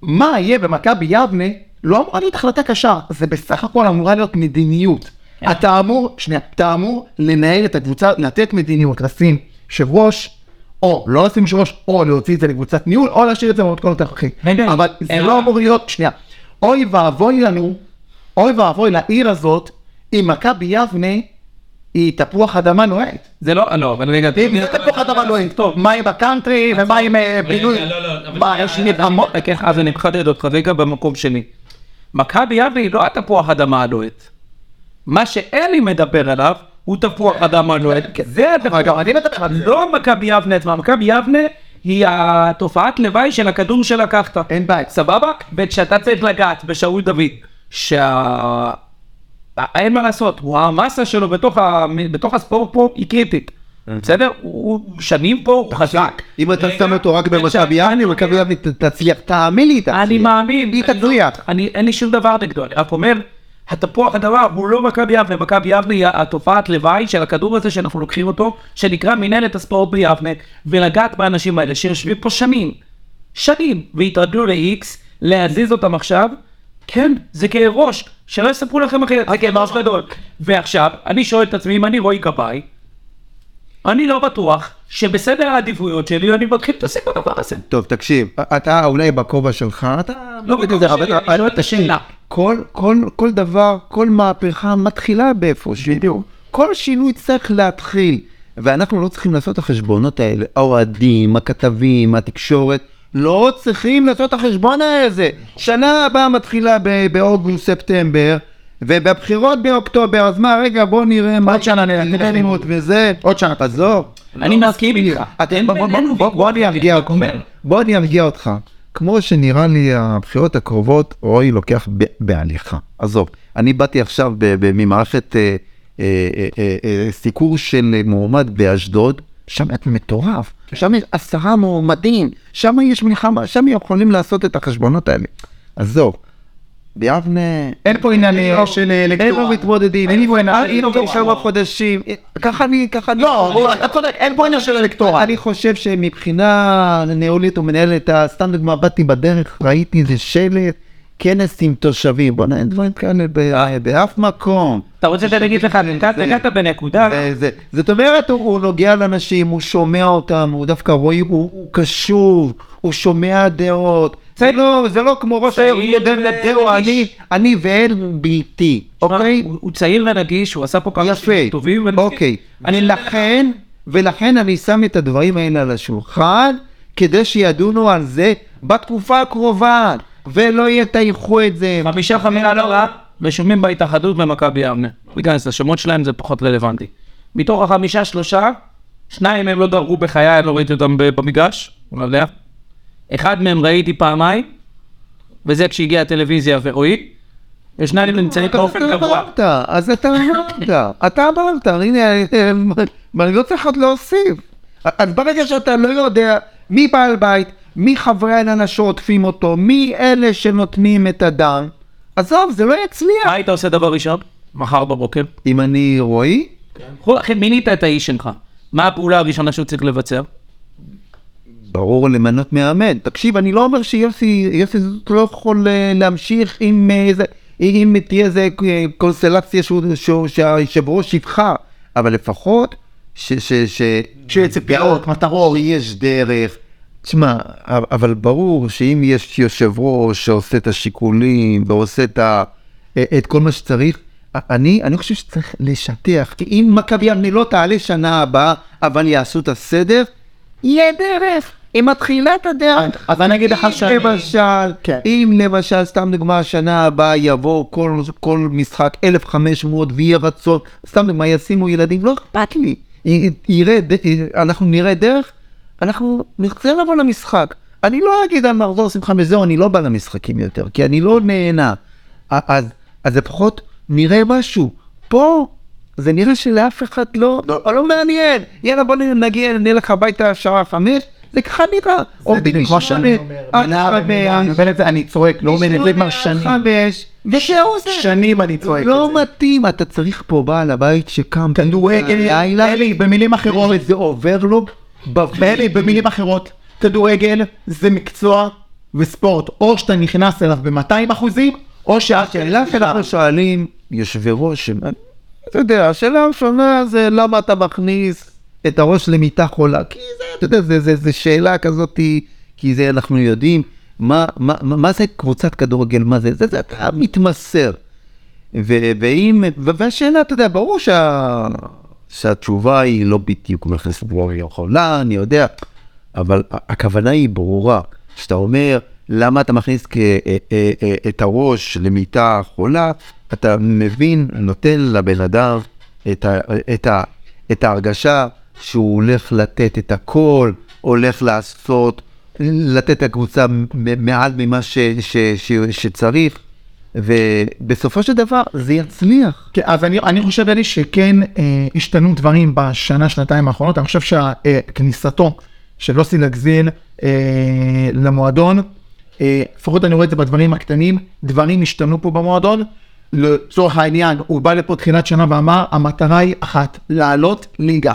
מה יהיה במכבי יבנה, לא אמורה להיות החלטה קשה, זה בסך הכל אמורה להיות מדיניות. אתה אמור, שנייה, אתה אמור לנהל את הקבוצה, לתת מדיניות, לשים יושב ראש, או לא לשים יושב ראש, או להוציא את זה לקבוצת ניהול, או להשאיר את זה במתכונת הנוכחית. אבל זה אה, לא אמור להיות, שנייה, אוי ואבוי לנו, אוי ואבוי לעיר הזאת, אם מכבי יבנה היא תפוח אדמה נוהט. זה לא, לא, אבל רגע, זה תפוח אדמה נוהט, טוב, מה עם הקאנטרי ומה עם אה, בינוי? לא, לא, מה, יש לי המון... כן, אז אני מחדד אותך רגע במקום שלי. מכבי יבנה היא לא התפוח אדמה הלוהט. מה שאלי מדבר עליו הוא תפוח אדמה לוהט. זה התפוח. רגע, אני מדבר על זה. לא מכבי יבנה עצמה, מכבי יבנה היא התופעת לוואי של הכדור שלקחת. אין בעיה. סבבה? וכשאתה צריך לגעת בשאול דוד, שה... אין מה לעשות, הוא המסה שלו בתוך, ה... בתוך הספורט פה היא קריטית. בסדר? הוא שנים פה, הוא חזק. אם אתה שם אותו רק במכבי יבנה, מכבי ת- תצליח, תאמין לי, תצליח. אני מאמין. היא תצליח. אני, אין לי שום דבר נגדו, אני רק אומר, התפוח הדבר הוא לא מכבי יבנה, מכבי יבנה היא התופעת לוואי של הכדור הזה שאנחנו לוקחים אותו, שנקרא מנהלת הספורט ביבנה, ולגעת באנשים האלה שיושבים פה שנים, שנים, והתרגלו ל-X, להזיז אותם עכשיו, כן, זה כאב ראש, שלא יספרו לכם אחרת, זה כאב ראש גדול. ועכשיו, אני שואל את עצמי, אם אני רועי כבאי, אני לא בטוח שבסדר העדיפויות שלי אני מתחיל להתעסק בדבר הזה. טוב, תקשיב, אתה אולי בכובע שלך, אתה לא בכובע שלי, אני שואל את השאלה. כל, דבר, כל מהפכה מתחילה באיפשהו. בדיוק. כל שינוי צריך להתחיל. ואנחנו לא צריכים לעשות את החשבונות האלה. האוהדים, הכתבים, התקשורת, לא צריכים לעשות את החשבון הזה. שנה הבאה מתחילה ב- באוגוסט, ספטמבר, ובבחירות באוקטובר, אז מה, רגע, בוא נראה מה... עוד שנה נראה לימוד. וזה... עוד שנה. עזוב. אני מסכים איתך. בוא, אני ארגיע אותך, בוא אני ארגיע אותך. כמו שנראה לי הבחירות הקרובות, רועי לוקח בהליכה. עזוב, אני באתי עכשיו ממערכת אה, אה, אה, סיקור של מועמד באשדוד, שם את מטורף, שם יש עשרה מועמדים, שם יש מלחמה, שם יכולים לעשות את החשבונות האלה. עזוב, ביבנה... אין פה עניין אה, של אה, אין לו לקטורה. מתמודדים, אין פה עניין- היינו כמה חודשים, ככה אני, ככה אני... לא, אתה צודק, אין פה עניין של אלקטורט. אני חושב שמבחינה ניהולית ומנהלת, סתם דוגמה, באתי בדרך, ראיתי איזה שלט, כנס עם תושבים, בוא'נה, אין דברים כאלה ב- באף מקום. אתה רוצה שאני אגיד לך, נגעת- בנקודה, זאת אומרת, הוא- נוגע לאנשים, הוא שומע אותם, הוא דווקא רואה, הוא קשוב, הוא שומע דעות. זה לא, זה לא כמו ראש העיר, הוא יודע לדעו, אני, ואל בלתי, אוקיי? הוא צעיר ונגיש, הוא עשה פה כמה יפה, שינויים טובים, ואני- אוקיי, אני לכן, ולכן אני שם את הדברים האלה על השולחן, כדי שידונו על זה בתקופה הקרובה, ולא יטייחו את זה. חמישה חמישה לא רע, רשומים בהתאחדות במכבי יבנה. ניכנס לשמות שלהם זה פחות רלוונטי. מתוך החמישה שלושה, שניים מהם לא דרכו בחיי, לא ראיתי אותם במגרש, לא יודע. אחד מהם ראיתי פעמיים, וזה כשהגיעה הטלוויזיה ורועי. ושניים נמצאים באופן קבוע. אז אתה אמרת, אתה אמרת, הנה, אני לא צריך עוד להוסיף. אז ברגע שאתה לא יודע מי בעל בית, מי חברי העניין שעוטפים אותו, מי אלה שנותנים את הדם, עזוב, זה לא יצליח. מה היית עושה דבר ראשון? מחר בבוקר. אם אני רועי, קחו לכם, מינית את האיש שלך. מה הפעולה הראשונה שהוא צריך לבצע? ברור למנות מאמן. תקשיב, אני לא אומר שיוסי יוסי זאת לא יכול אה, להמשיך עם איזה, אם תהיה איזה אה, קונסטלציה שהיושב ראש יבחר, אבל לפחות ש... ש... ש... שיהיה ציפיות, מטרות. יש דרך. תשמע, אבל ברור שאם יש יושב ראש שעושה את השיקולים ועושה את, ה, את כל מה שצריך, אני, אני חושב שצריך לשטח, כי אם מכבי יבנה לא תעלה שנה הבאה, אבל יעשו את הסדר, יהיה דרך. היא מתחילה את הדרך. אז אני אגיד לך אם שאני... למשל, כן. אם למשל, סתם דוגמה, השנה הבאה יבוא כל, כל משחק 1,500 ויהיה רצון, סתם דוגמה, ישימו ילדים, לא אכפת לי. יראה, אנחנו נראה דרך, אנחנו נרצה לבוא למשחק. אני לא אגיד על מחזור 25, זהו, אני לא בא למשחקים יותר, כי אני לא נהנה. אז, אז לפחות נראה משהו. פה, זה נראה שלאף אחד לא, לא, לא מעניין. יאללה, בוא נגיע, נלך הביתה שעה חמש, זה ככה נראה. זה בדיוק כמו שאני אומר. מנה ומנה, אני זה, צועק, לא זה כבר שנים. וזהו זה. שנים אני צועק את לא זה. מתאים, אתה צריך פה בעל הבית שקם כדורגל, לילה, אלי, במילים אחרות, זה עובר לו אלי, במילים אחרות, כדורגל זה מקצוע וספורט, או שאתה נכנס אליו ב-200 אחוזים, או שהשאלה השאלה שאנחנו שואלים, יושבי ראש, אתה יודע, השאלה הראשונה זה למה אתה מכניס את הראש למיטה חולה? כי זה, אתה יודע, זה, זה, זה שאלה כזאת, כי זה אנחנו יודעים, מה, מה, מה זה קבוצת כדורגל, מה זה, זה, זה אתה מתמסר. ואם, והשאלה, אתה יודע, ברור שה, שהתשובה היא לא בדיוק מכניס את חולה, אני יודע, אבל הכוונה היא ברורה. כשאתה אומר, למה אתה מכניס אה, אה, אה, את הראש למיטה חולה, אתה מבין, נותן לבן אדם את, ה, את, ה, את ההרגשה שהוא הולך לתת את הכל, הולך לעשות, לתת לקבוצה מעל ממה ש, ש, ש, שצריך, ובסופו של דבר זה יצליח. כן, אז אני, אני חושב, אלי, שכן אה, השתנו דברים בשנה, שנתיים האחרונות. אני חושב שכניסתו של יוסי לגזין אה, למועדון, אה, לפחות אני רואה את זה בדברים הקטנים, דברים השתנו פה במועדון. לצורך העניין, הוא בא לפה תחילת שנה ואמר, המטרה היא אחת, לעלות ליגה.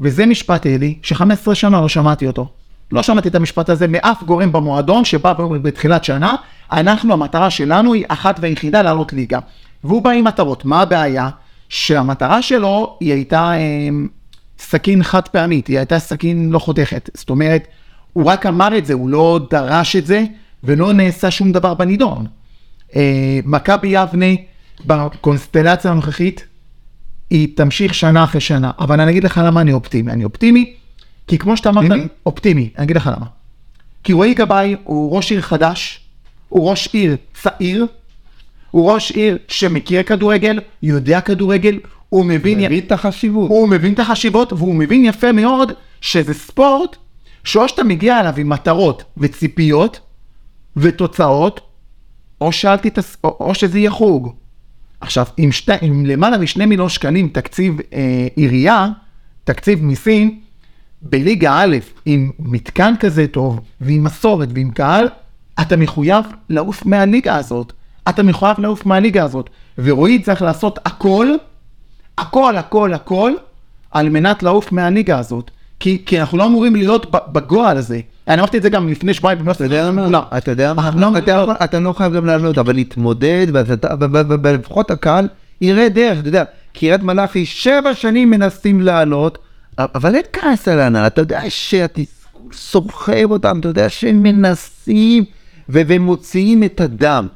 וזה משפט, אלי, ש-15 שנה לא שמעתי אותו. לא שמעתי את המשפט הזה מאף גורם במועדון שבא בתחילת שנה, אנחנו, המטרה שלנו היא אחת ויחידה לעלות ליגה. והוא בא עם מטרות. מה הבעיה? שהמטרה שלו היא הייתה אה, סכין חד פעמית, היא הייתה סכין לא חותכת. זאת אומרת, הוא רק אמר את זה, הוא לא דרש את זה, ולא נעשה שום דבר בנידון. אה, מכבי יבנה, בקונסטלציה הנוכחית, היא תמשיך שנה אחרי שנה. אבל אני אגיד לך למה אני אופטימי. אני אופטימי, כי כמו שאתה אמרת, אופטימי? אני אגיד לך למה. כי רועי גבאי הוא ראש עיר חדש, הוא ראש עיר צעיר, הוא ראש עיר שמכיר כדורגל, יודע כדורגל, הוא מבין, מבין את החשיבות. הוא מבין את החשיבות, והוא מבין יפה מאוד שזה ספורט, שאו שאתה מגיע אליו עם מטרות וציפיות ותוצאות, או שאל תתעס... או, או שזה יהיה חוג. עכשיו, עם, שתי, עם למעלה משני מיליון שקלים תקציב אה, עירייה, תקציב מיסים, בליגה א', עם מתקן כזה טוב, ועם מסורת ועם קהל, אתה מחויב לעוף מהליגה הזאת. אתה מחויב לעוף מהליגה הזאת. ורועי צריך לעשות הכל, הכל, הכל, הכל, על מנת לעוף מהליגה הזאת. כי, כי אנחנו לא אמורים להיות בגועל הזה. אני אמרתי את זה גם לפני שבועיים. אתה יודע מה? אתה יודע מה? לא, אתה לא חייב גם לעלות, אבל להתמודד, ולפחות הקהל יראה דרך, אתה יודע, קריית מלאכי שבע שנים מנסים לעלות, אבל אין כעס על ההנהלה, אתה יודע שהתסכול סוחב אותם, אתה יודע שהם מנסים ו- ומוציאים את הדם.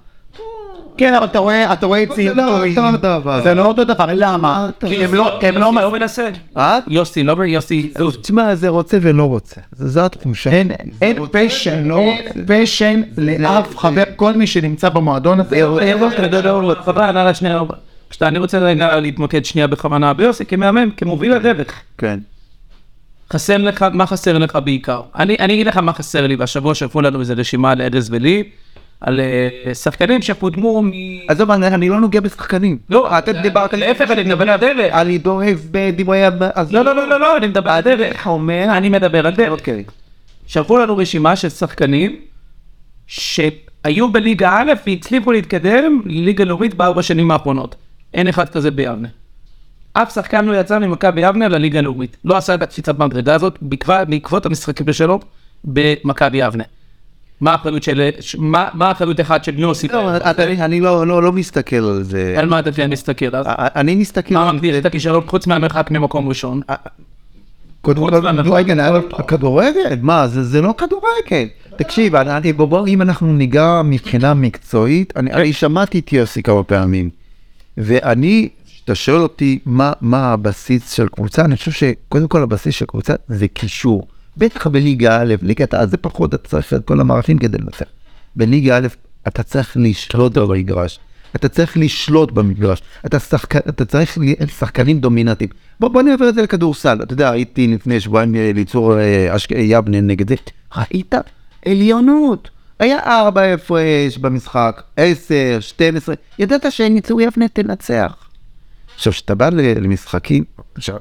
כן, אבל אתה רואה, אתה רואה את זה לא אותו דבר. זה לא אותו דבר, למה? כי הם לא, הם לא, לא מנסה. אה? יוסי, לא יוסי. תשמע, זה רוצה ולא רוצה, זה- זו התחושה. אין, אין פשן, אין פשן לאף חבר, כל מי שנמצא במועדון הזה. שנייה, אני רוצה רגע להתמקד שנייה בכוונה ביוסי כמאמן, כמוביל הדרך. כן. חסר לך, מה חסר לך בעיקר? אני, אני אגיד לך מה חסר לי, והשבוע שלחו לנו איזה רשימה על ארז ולי, על אה, שחקנים שקודמו מ... עזוב, אני אני לא נוגע בשחקנים. לא, אתם דיברתם... להפך, אני מדבר על הדרך. על עידו. אז לא, לא, לא, לא, לא, אני מדבר על הדרך. אומר... אני מדבר על דרך. אוקיי. שלחו לנו רשימה של שחקנים שהיו בליגה א' והצליחו להתקדם לליגה לאומית בארבע שנים האחרונות. אין אחד כזה ביבנה. אף שחקן לא יצא ממכבי יבנה לליגה הלאומית. לא עשה את הקפיצת במדרגה הזאת בעקבות, בעקבות המשחקים שלו במכבי יבנה. מה האחריות של... מה מה האחריות אחד של יוסי? לא, אני לא- לא לא מסתכל על זה. על מה אתה כן מסתכל? אז אני מסתכל... מה מגדיר את הכישלון חוץ מהמרחק ממקום ראשון? כדורגל, כדורגל, מה, זה לא כדורגל. תקשיב, אם אנחנו ניגע מבחינה מקצועית, אני שמעתי את יוסי כמה פעמים. ואני, אתה שואל אותי מה, מה הבסיס של קבוצה, אני חושב שקודם כל הבסיס של קבוצה זה קישור. בטח בליגה א', ליגת העל זה פחות, אתה צריך את כל המערכים כדי לנצח. בליגה א', אתה צריך לשלוט במגרש. אתה צריך לשלוט במגרש, אתה, שחק... אתה צריך להיות שחקנים דומיננטיים. בוא, בוא נעבר את זה לכדורסל, אתה יודע, הייתי לפני שבועיים אה, ליצור אה, אשק... יבנה נגד זה, ראית עליונות. היה ארבע הפרש במשחק, עשר, שתים עשרה, ידעת שניצור יבנה תנצח. עכשיו, כשאתה בא ל- למשחקים, עכשיו,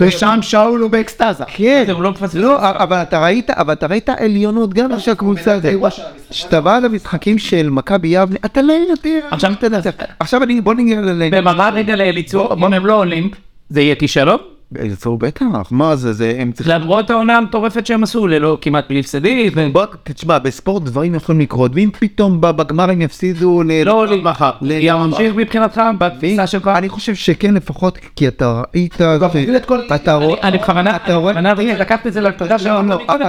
ושם שאול הוא באקסטזה. כן, הוא לא מפספס. לא, אבל אתה ראית, אבל אתה ראית עליונות גם של הקבוצה הזאת. כשאתה בא למשחקים של מכבי יבנה, אתה לא יודע. עכשיו- אתה יודע. עכשיו אני, בוא נגיע ל... במראה רגע לאליצור, אם הם לא עולים, זה יהיה כישלון? אליצור בטח, מה זה, זה, הם צריכים... למרות העונה המטורפת שהם עשו, ללא כמעט בלי הפסדי, ו- בוא, תשמע, בספורט דברים יכולים לקרות, ואם פתאום בגמר הם יפסידו ל... לא עולים מחר. ממשיך מבחינתך בתפיסה שלך? אני חושב שכן לפחות, כי אתה ראית... אתה רואה... אני בכוונה, אתה רואה... בכוונה לקחת את זה לתודה לא, שלנו. לא,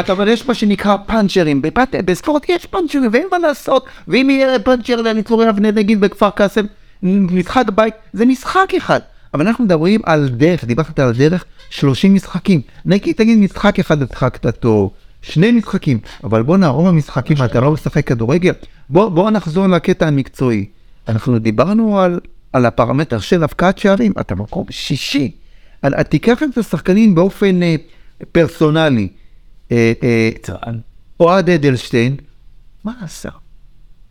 אתה אבל יש מה שנקרא פאנצ'רים, בספורט יש פאנצ'רים ואין מה לעשות, ואם יהיה פאנצ'ר לניצורי אבני נגיד בכפר קאסם, משחק בית, זה משחק אחד, אבל אנחנו מדברים על דרך, דיברת על דרך, 30 משחקים, נגיד תגיד משחק אחד התחקת טוב, שני משחקים, אבל בוא נערוב המשחקים, אתה לא משחק כדורגל, בוא, בוא נחזור לקטע המקצועי, אנחנו דיברנו על, על הפרמטר של הפקעת שערים, אתה מקום שישי, על- תיקח את השחקנים באופן אה, פרסונלי. אה, אה, אוהד אדלשטיין, מה עשה?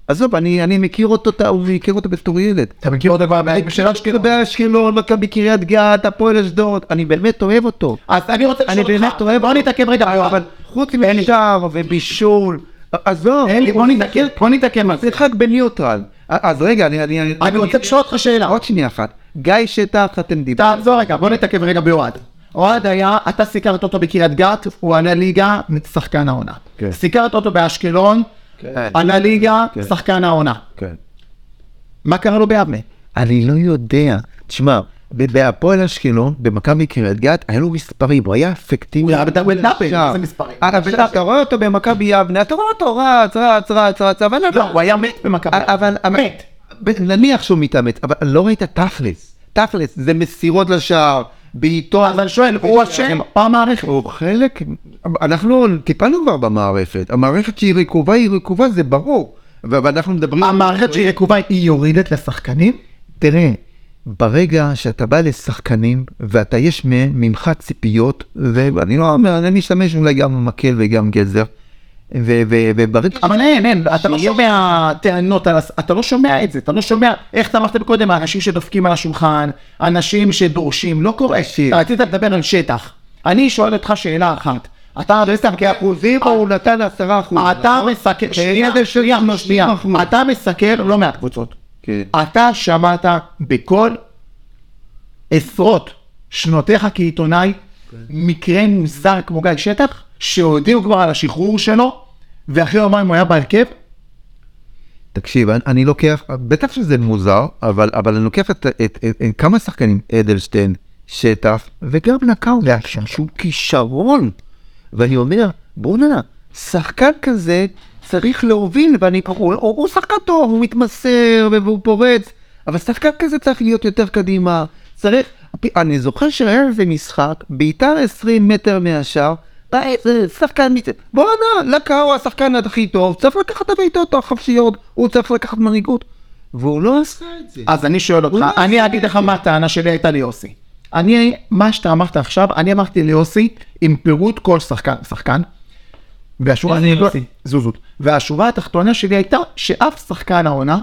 עזוב, אני, אני מכיר אותו, הוא מכיר אותו בתור ילד. אתה מכיר אותו כבר בשל אשקלון? באשקלון, מכבי קריית גת, הפועל אשדוד, אני באמת אוהב אותו. אז אני רוצה אני לשאול באמת אותך, אוהב בוא נתעכב רגע, אבל חוץ משער ובישול, עזוב, אלי, בוא נתעכב, בוא נתעכב על זה. שיחק בניוטרל. אז רגע, אני... אני, אני רוצה לשאול אותך שאלה. עוד שנייה אחת. גיא שטח, אתם דיברתם. תעזור רגע, בוא נתעכב רגע באוהד. אוהד היה, אתה סיקרת אותו בקריית גת, הוא עלה ליגה, שחקן העונה. כן. סיקרת אותו באשקלון, כן. עלה ליגה, כן. שחקן העונה. כן. מה קרה לו ביבנה? אני לא יודע. תשמע, בהפועל אשקלון, במכבי קריית גת, היה לו מספרים, הוא היה אפקטיבי. הוא היה בדאבל איזה מספרים? אבל אתה רואה אותו במכבי יבנה, אתה רואה אותו רץ, רץ, רץ, רץ, אבל... לא, הוא היה מת במכבי. אבל... מת. נניח שהוא מתאמץ, אבל לא ראית תכלס. תכלס, זה מסירות לשער, בעיטו... אבל אני שואל, הוא אשם או המערכת? הוא חלק, אנחנו טיפלנו כבר במערכת, המערכת שהיא רקובה היא רקובה זה ברור, ואנחנו מדברים, המערכת שהיא רקובה היא יורדת לשחקנים? תראה, ברגע שאתה בא לשחקנים ואתה יש ממך ציפיות, ואני לא אומר, אני משתמש אולי גם במקל וגם גזר, וברגע, אבל אין, אין, אתה לא שומע טענות. אתה לא שומע את זה, אתה לא שומע, איך אתה אמרת קודם, האנשים שדופקים על השולחן, אנשים שדורשים, לא קורה. תקשיב. אתה רצית לדבר על שטח. אני שואל אותך שאלה אחת. אתה מסתכל, אחוזים או הוא נתן עשרה אחוז, אתה שנייה, זה של שנייה, 30%. שנייה, אתה מסקר לא מעט קבוצות. כן. אתה שמעת בכל עשרות שנותיך כעיתונאי מקרה מוזר כמו גיא שטח, שהודיעו כבר על השחרור שלו, ואחרי יומיים הוא היה בהרכב? תקשיב, אני, אני לוקח, בטח שזה מוזר, אבל, אבל אני לוקח את, את, את, את כמה שחקנים, אדלשטיין, שטח, וגם נקאו, שהוא כישרון. ואני אומר, בוא'נה, שחקן כזה צריך להוביל, ואני, הוא, הוא, הוא שחקן טוב, הוא מתמסר והוא פורץ, אבל שחקן כזה צריך להיות יותר קדימה, צריך, אני זוכר שהיה איזה משחק, בעיטה 20 מטר מהשאר, שחקן מצ... בואנה, לקה הוא השחקן הכי טוב, צריך לקחת את הבעיטות החופשיות, הוא צריך לקחת מנהיגות. והוא לא עשה את זה. אז אני שואל אותך, לא אני אגיד לך מה הטענה שלי הייתה ליוסי. אני, מה שאתה אמרת עכשיו, אני אמרתי ליוסי עם פירוט כל שחקן, שחקן. זוזות. והשורה התחתונה שלי הייתה שאף שחקן העונה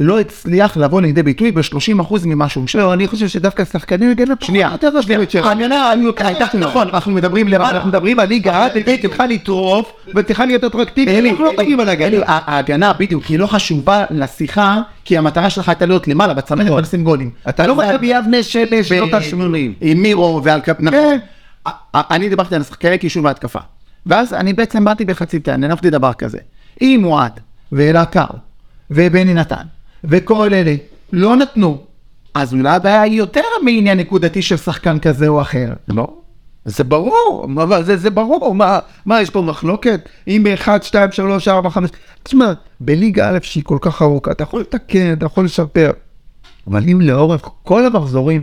לא הצליח לבוא לידי ביטוי ב-30% ממה שהוא לא, אני חושב שדווקא שחקנים פחות שנייה, יותר רשמית שלך. אני אומר, אני הייתה נכון, אנחנו מדברים למעלה. אנחנו מדברים על ליגה עד צריכה לטרוף ותצטרך להיות אטרקטיבית. אלי, אנחנו לא מדברים על הגנה. ההגנה בדיוק, היא לא חשובה לשיחה, כי המטרה שלך הייתה להיות למעלה, בצמרת ולשים גולים. אתה לא מכבי יבנה של שנות ב- ה-80. עם מירו ועל קפ... נכון. א- אני דיברתי על שחקני קישור והתקפה. ואז אני בעצם באתי בחצי טען, הנפתי דבר כזה. אם אוהד ואלה קר ובני נתן וכל אלה לא נתנו, אז אולי הבעיה היא יותר מעניין נקודתי של שחקן כזה או אחר. לא. זה ברור, אבל זה, זה ברור, מה, מה יש פה מחלוקת? אם ב-1, 2, 3, 4, 5, תשמע, בליגה א' שהיא כל כך ארוכה, אתה יכול לתקן, אתה יכול לשפר. אבל אם לאורך כל המחזורים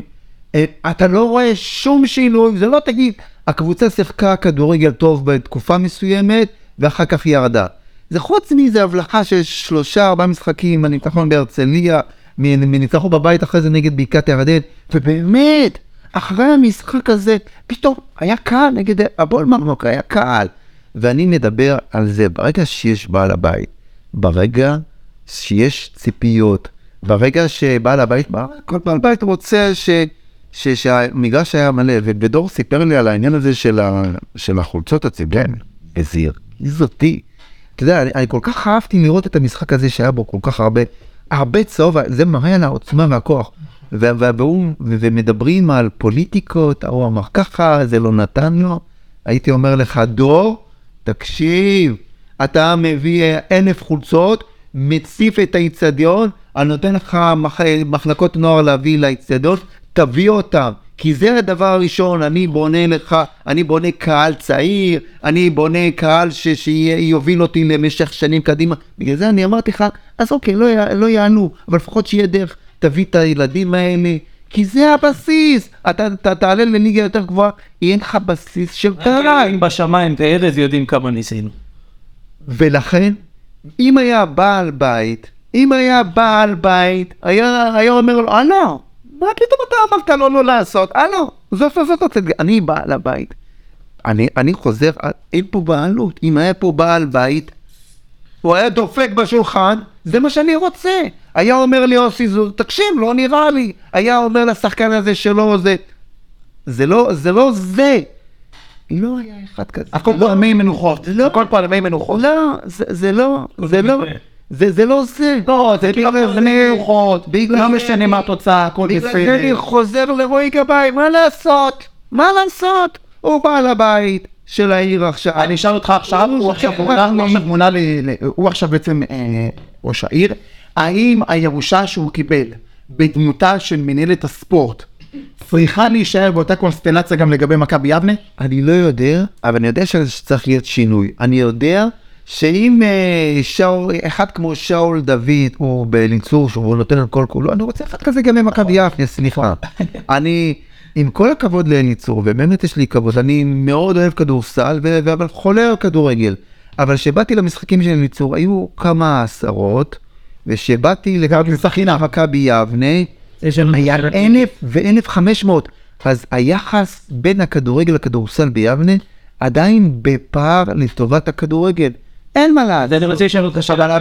אה, אתה לא רואה שום שינוי, זה לא תגיד, הקבוצה שיחקה כדורגל טוב בתקופה מסוימת, ואחר כך ירדה. זה חוץ מזה הבלחה של שלושה, ארבעה משחקים, הניצחון בהרצליה, מניצחון בבית אחרי זה נגד בקעת הירדן, ובאמת, אחרי המשחק הזה, פתאום היה קהל נגד הבול מרמוק, היה קהל. ואני מדבר על זה, ברגע שיש בעל הבית, ברגע שיש ציפיות, ברגע שבעל הבית, כל בעל בית רוצה ש... ש... שהמגרש היה מלא, ודור סיפר לי על העניין הזה של, ה... של החולצות הציבור, איזה הרגיז אותי. אתה יודע, אני, אני כל כך אהבתי לראות את המשחק הזה שהיה בו כל כך הרבה, הרבה צהוב, זה מראה על העוצמה והכוח. והוא, ומדברים על פוליטיקות, ההוא אמר ככה, זה לא נתן לו. הייתי אומר לך, דור, תקשיב, אתה מביא אלף חולצות, מציף את האיצטדיון, אני נותן לך מח... מחלקות נוער להביא לאיצטדיון, תביא אותם. כי זה הדבר הראשון, אני בונה לך, אני בונה קהל צעיר, אני בונה קהל ש... שיוביל אותי למשך שנים קדימה. בגלל זה אני אמרתי לך, אז אוקיי, לא, לא יענו, אבל לפחות שיהיה דרך, תביא את הילדים האלה, כי זה הבסיס. אתה, אתה תעלה לליגה יותר גבוהה, יהיה לך בסיס של קהל. בשמיים וארז יודעים כמה ניסינו. ולכן, אם היה בעל בית, אם היה בעל בית, היה, היה אומר לו, אה לא, מה פתאום אתה אמרת לו לא לעשות? אה לא, זאת זאת זאת, אני בעל הבית. אני, אני חוזר, אין פה בעלות, אם היה פה בעל בית, הוא היה דופק בשולחן, זה מה שאני רוצה. היה אומר לי יוסי זוז, תקשיב, לא נראה לי. היה אומר לשחקן הזה שלא זה. זה לא זה. לא זה. לא היה אחד כזה. הכל פה על מי מנוחות. לא, הכל פה על מי מנוחות. לא, זה, זה לא, זה לא. זה, זה לא זה. לא, זה בגלל מנוחות. לא משנה מה התוצאה, הכל בסדר. בגלל זה אני חוזר לרועי גבאי, מה לעשות? מה לעשות? הוא בעל הבית. של העיר עכשיו. אני אשאל אותך עכשיו, הוא עכשיו <laughs> מונה, הוא עכשיו בעצם ראש העיר, האם הירושה שהוא קיבל בדמותה של מנהלת הספורט צריכה להישאר באותה קונסטלציה גם לגבי מכבי יבנה? אני לא יודע, אבל אני יודע שצריך להיות שינוי. אני יודע שאם שאול, אחד כמו שאול דוד הוא בליצור שהוא נותן את כל כולו, אני רוצה אחד כזה גם במכבי יבנה, סליחה. אני... עם כל הכבוד לאליצור, ובאמת יש לי כבוד, אני מאוד אוהב כדורסל, אבל חולה על כדורגל. אבל כשבאתי למשחקים של אליצור, היו כמה עשרות, וכשבאתי למשחקים מכבי יבנה, היה אלף ואלף חמש מאות. אז היחס בין הכדורגל לכדורסל ביבנה עדיין בפער לטובת הכדורגל. אין מה לעשות. אני רוצה לשאול אותך שאלה.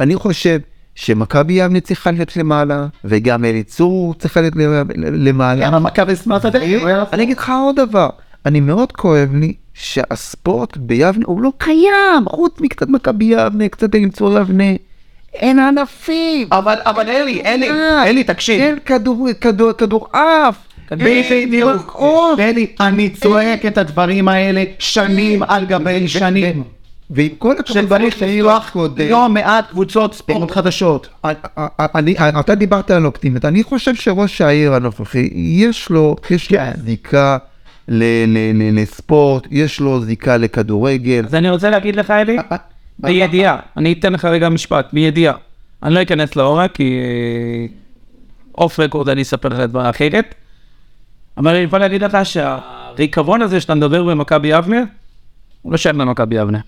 אני חושב שמכבי יבנה צריכה להיות למעלה, וגם אליצור צריכה להיות למעלה. למה מכבי סמארט הדרך? אני אגיד לך עוד דבר, אני מאוד כואב לי שהספורט ביבנה הוא לא קיים, חוץ מקצת מכבי יבנה, קצת אליצור יבנה. אין ענפים. אבל, אבל אלי, אלי, אלי, תקשיב. אין כדור, כדור, כדור אף. בדיוק, אלי, אני צועק את הדברים האלה שנים על גבי שנים. ועם כל הכבוד לפתוח לא מעט קבוצות ספורט חדשות. אתה דיברת על אופטימית, אני חושב שראש העיר הנוכחי, יש לו, יש לו זיקה לספורט, יש לו זיקה לכדורגל. אז אני רוצה להגיד לך, אלי, בידיעה, אני אתן לך רגע משפט, בידיעה. אני לא אכנס לעורק, כי off record אני אספר לך דבר אחר. אבל אני יכול להגיד לך שהריקבון הזה שאתה מדבר במכבי יבנה, הוא לא שייך למכבי יבנה.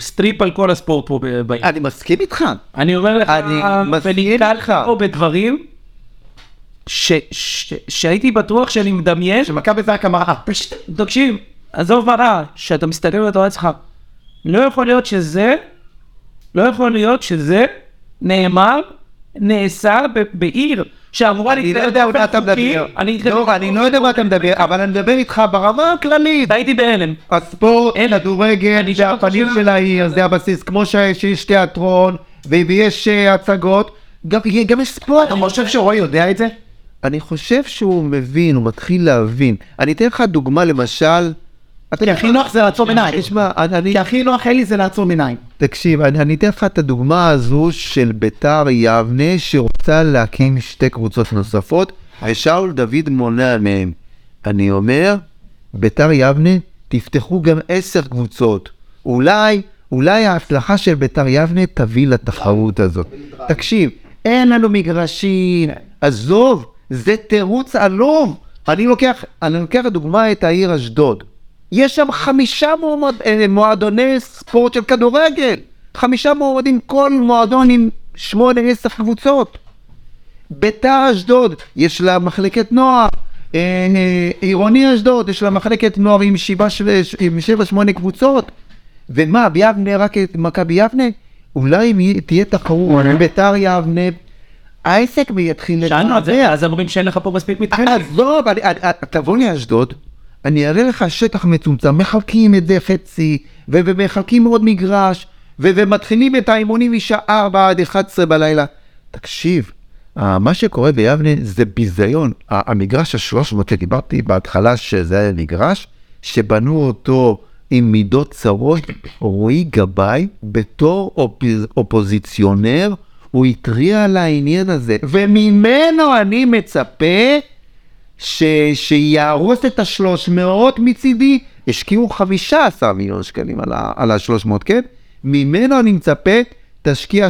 סטריפ על כל הספורט פה בעיר. אני מסכים איתך. אני אומר לך, ונתקל לך פה בדברים שהייתי בטוח שאני מדמיין. שמכבי זה רק המראה. תקשיב, עזוב מראה, שאתה מסתכל ואתה אומר לעצמך, לא יכול להיות שזה, לא יכול להיות שזה נאמר, נעשה בעיר. שאמורה אני לא יודע מה אתה מדבר, אני לא יודע מה אתה מדבר, אבל אני מדבר איתך ברמה הכללית. הייתי בהלם. הספורט, כדורגל, זה הפנים של העיר, זה הבסיס, כמו שיש תיאטרון, ויש הצגות, גם יש ספורט. אתה חושב שרועי יודע את זה? אני חושב שהוא מבין, הוא מתחיל להבין. אני אתן לך דוגמה למשל, כי הכי נוח זה לעצום עיניים. תשמע, אני... כי הכי נוח אלי זה לעצום עיניים. תקשיב, אני, אני אתן לך את הדוגמה הזו של ביתר יבנה שרוצה להקים שתי קבוצות נוספות, ושאול דוד מונע מהם. אני אומר, ביתר יבנה, תפתחו גם עשר קבוצות. אולי, אולי ההצלחה של ביתר יבנה תביא לתחרות הזאת. תקשיב, אין לנו מגרשים, עזוב, זה תירוץ עלום. אני לוקח, אני לוקח לדוגמה את העיר אשדוד. יש שם חמישה מועמד, אה, מועדוני ספורט של כדורגל. חמישה מועמדים, כל מועדון עם שמונה עשר קבוצות. ביתר אשדוד, יש לה מחלקת נוער. אה, אה, עירוני אשדוד, יש לה מחלקת נוער עם שבע שמונה קבוצות. ומה, ביבנה רק את מכבי יבנה? אולי אם תהיה תחרות, ביתר יבנה, העסק יתחיל שאלנו על זה, אז אומרים שאין לך פה מספיק מתחרים. עזוב, תבוא לאשדוד, אני אראה לך שטח מצומצם, מחלקים את זה חצי, ומחלקים עוד מגרש, ומתחילים את האימונים משעה 4 עד 11 בלילה. תקשיב, אה, מה שקורה ביבנה זה ביזיון. המגרש ה-300 שדיברתי בהתחלה שזה היה מגרש, שבנו אותו עם מידות צרות, רועי גבאי, בתור אופ- אופוזיציונר, הוא התריע על העניין הזה, וממנו אני מצפה ש... שיהרוס את השלוש מאות מצידי, השקיעו 15 מיליון שקלים על, ה... על השלוש מאות, כן? ממנו אני מצפה, תשקיע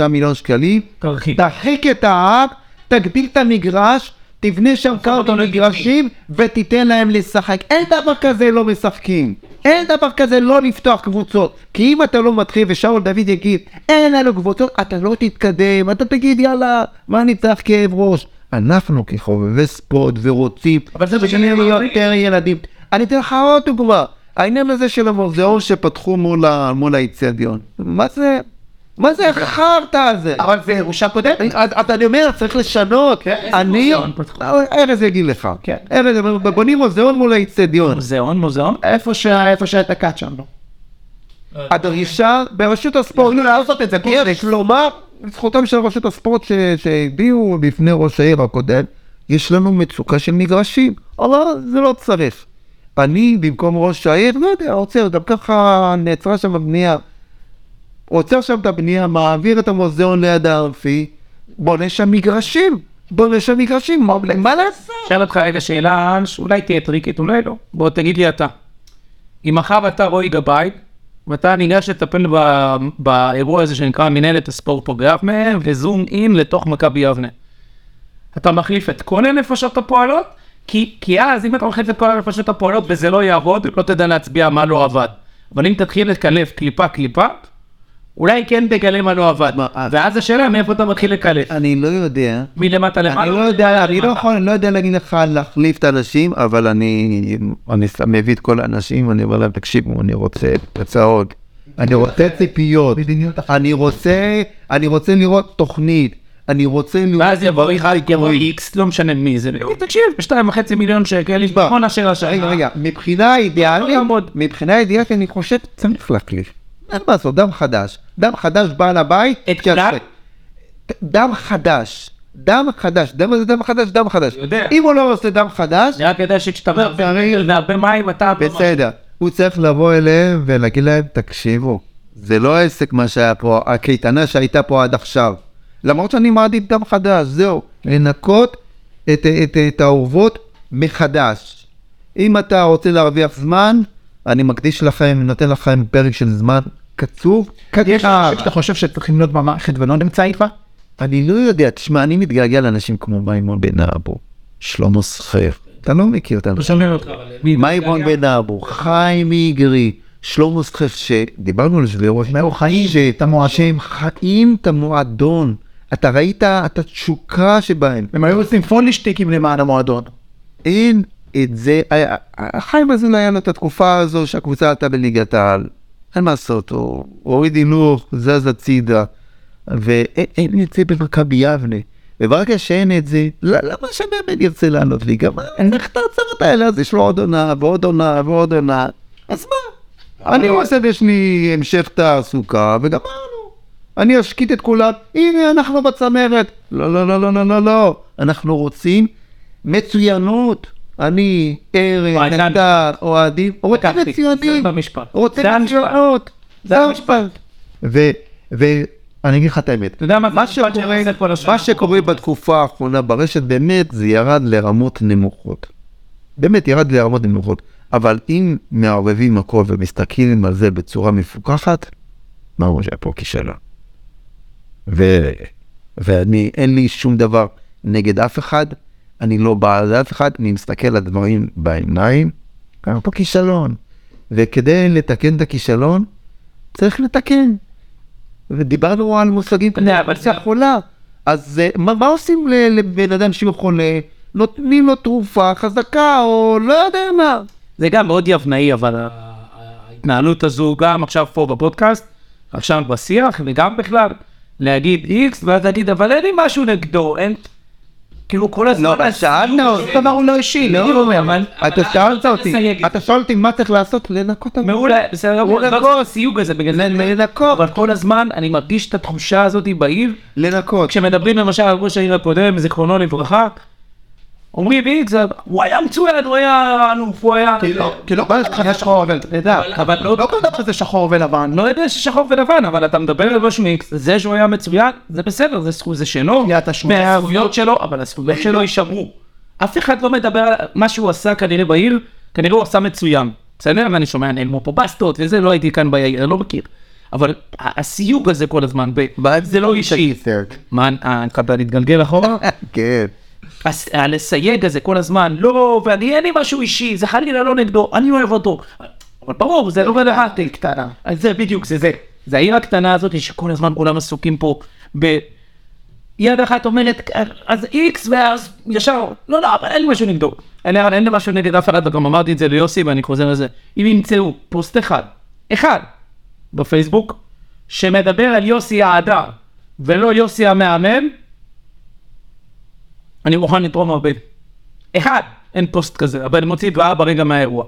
2-3 מיליון שקלים, תרחיק. תרחיק את ההר, תגדיל את המגרש, תבנה שם כמה מגרשים ותיתן להם לשחק. אין דבר כזה לא משחקים. אין דבר כזה לא לפתוח קבוצות. כי אם אתה לא מתחיל ושאול דוד יגיד, אין לנו קבוצות, אתה לא תתקדם, אתה תגיד יאללה, מה אני צריך כאב ראש? אנחנו כחובבי ספורט ורוצים אבל זה בשביל שיהיו. יותר ילדים. אני אתן לך עוד דוגמה. העניין הזה של המוזיאון שפתחו מול האיצטדיון. מה זה? מה זה החרטא הזה? אבל זה ירושה קודמת. אז אני אומר, צריך לשנות. אני... מוזיאון פתחו? ארז יגיד לך. כן. ארז, בונים מוזיאון מול האיצטדיון. מוזיאון, מוזיאון. איפה שה- איפה שהייתה קאט שם, לא. הדרישה ברשות הספורט, לא לעשות את זה, יש לומר, לזכותם של רשות הספורט ש- שהביאו בפני ראש העיר הקודם, יש לנו מצוקה של מגרשים, אבל זה לא צריך. אני במקום ראש העיר, לא יודע, עוצר, גם ככה נעצרה שם הבנייה. עוצר שם את הבנייה, מעביר את המוזיאון ליד האמפי, בונה שם מגרשים, בונה שם מגרשים, מה, לעשות? שאל אותך רגע שאלה שאולי תהיה טריקית, אולי לא. בוא תגיד לי אתה. אם מחר אתה רועי גבאי, ואתה ניגש לטפל באירוע הזה שנקרא מנהלת הספורט פה ביבנה, וזום אין לתוך מכבי יבנה. אתה מחליף את כל הנפשות הפועלות, כי, כי אז אם אתה מחליף את כל הנפשות הפועלות וזה לא יעבוד, לא תדע להצביע מה לא עבד. אבל אם תתחיל לקלף קליפה קליפה, אולי כן תגלה מה לא עבד. אז- ואז השאלה מאיפה אתה מתחיל לקלף. אני לא יודע. מלמטה למעלה. אני לא יודע, אני לא יכול, אני לא יודע להגיד לך להחליף את האנשים, אבל אני, מביא את כל האנשים, אני אומר להם, תקשיבו, אני רוצה תוצאות, אני רוצה ציפיות, אני רוצה, אני רוצה לראות תוכנית, אני רוצה לראות... ואז יבוא אחד, יבוא איקס, לא משנה מי זה, ויגיד, תקשיב, בשתיים וחצי מיליון שקל, יש בכל השאלה רגע, שלה. רגע, מבחינה אידיאלית, לעמוד. מבחינה אידיאלית אני חושב, צריך להחליף. אין מה לעשות, דם חדש. דם חדש בעל הבית, את. כלל? דם חדש. דם חדש. דם זה דם חדש, דם חדש. יודע. אם הוא לא עושה דם חדש, אני רק יודע שכשאתה מערבב והרבה מים, אתה... בסדר. הוא צריך לבוא אליהם ולהגיד להם, תקשיבו, זה לא עסק מה שהיה פה, הקייטנה שהייתה פה עד עכשיו. למרות שאני מעדיף דם חדש, זהו. לנקות את, את, את האורוות מחדש. אם אתה רוצה להרוויח זמן, אני מקדיש לכם, נותן לכם פרק של זמן קצוב. יש קצר. אנשים שאתה חושב שצריכים להיות במערכת ולא נמצא איתך? אני לא יודע, תשמע, אני מתגעגע לאנשים כמו מימון בן אבו, שלמה סחר. אתה לא מכיר את האנשים. אותך. מימון בן אבו, חיים איגרי, שלמה סחף, שדיברנו על יושבי ראש, מאור חיים, את המועדון, שהם חיים את המועדון. אתה ראית את התשוקה שבהם. הם היו עושים פונישטיקים למען המועדון. אין את זה, היה- חיים אזולאי היה לו את התקופה הזו שהקבוצה עלתה בליגת העל. אין מה לעשות, הוא הוריד הילוך, זז הצידה, ואין אין את זה במכבי יבנה. וברגע שאין את זה, ל- למה שבאמת ירצה לעלות ליגה? מה, איך את ההצהרות האלה? אז יש לו עוד עונה ועוד עונה ועוד עונה. אז מה? אני עושה יש לי המשך תעסוקה, וגמרנו. אני אשקיט את כולם, הנה אנחנו בצמרת. לא, לא, לא, לא, לא, לא, לא. אנחנו רוצים מצוינות. אני, זה נתן, אוהדים, רוצים במשפט. רוצים. מצוינות. זה המשפט. ואני אגיד לך את האמת. אתה יודע מה מה שקורה? מה בתקופה האחרונה ברשת באמת זה ירד לרמות נמוכות. באמת ירד לרמות נמוכות. אבל אם מערבבים הכל ומסתכלים על זה בצורה מפוקחת, ברור שהיה פה כישלון. ו... ואני, אין לי שום דבר נגד אף אחד, אני לא בעד אף אחד, אני מסתכל על הדברים בעיניים, קרה פה כישלון. וכדי לתקן את הכישלון, צריך לתקן. ודיברנו על מושגים לא, אבל פציעה חולה. אז אה, מה, מה עושים לבן אדם שהוא חולה? נותנים לו תרופה חזקה, או לא יודע מה. זה גם מאוד יבנאי, אבל ההתנהלות הזו, גם עכשיו פה בפודקאסט, עכשיו בשיח, וגם בכלל, להגיד איקס, ואז להגיד, אבל אין לי משהו נגדו, אין... כאילו כל הזמן... לא, שאלת אותי. דבר הוא לא אישי, לא, אבל... אתה שאלת אותי. אתה שואל אותי מה צריך לעשות? לנקות את מעולה, בסדר, לנקות. לא הסיוג הזה, בגלל זה... לנקות. אבל כל הזמן אני מרגיש את התחושה הזאת בעיר, לנקות. כשמדברים למשל על ראש העיר הקודם, זיכרונו לברכה, אומרים איקס, הוא היה מצוין, הוא היה אלוף, הוא היה... כי לא כל דבר זה שחור ולבן. אבל לא לא כל דבר זה שחור ולבן. לא יודע ששחור ולבן, אבל אתה מדבר על משהו מיקס, זה שהוא היה מצוין, זה בסדר, זה זכות, זה שלו. מהזכויות שלו, אבל הזכויות שלו יישמרו. אף אחד לא מדבר על מה שהוא עשה כנראה בעיר, כנראה הוא עשה מצוין. בסדר? ואני שומע נעלמו פה בסטות וזה, לא הייתי כאן בעיר, אני לא מכיר. אבל הסיוג הזה כל הזמן, זה לא אישי. מה, אה, התחלת להתגלגל אחורה? <laughs> כן. הלסייג הזה כל הזמן, לא, ואני אין לי משהו אישי, זה חלילה לא נגדו, אני אוהב אותו. אבל ברור, זה לא רלוונטי. קטנה. אז זה בדיוק, זה זה. זה העיר הקטנה הזאת שכל הזמן כולם עסוקים פה ב... יד אחת אומרת, אז איקס, ואז ישר, לא, לא, אבל אין לי משהו נגדו. אין לי משהו נגד אף אחד, וגם אמרתי את זה ליוסי, ואני חוזר לזה. אם ימצאו פוסט אחד, אחד, בפייסבוק, שמדבר על יוסי האדם, ולא יוסי המאמן, אני מוכן לתרום הרבה. אחד, אין פוסט כזה, אבל אני מוציא דברה ברגע מהאירוע.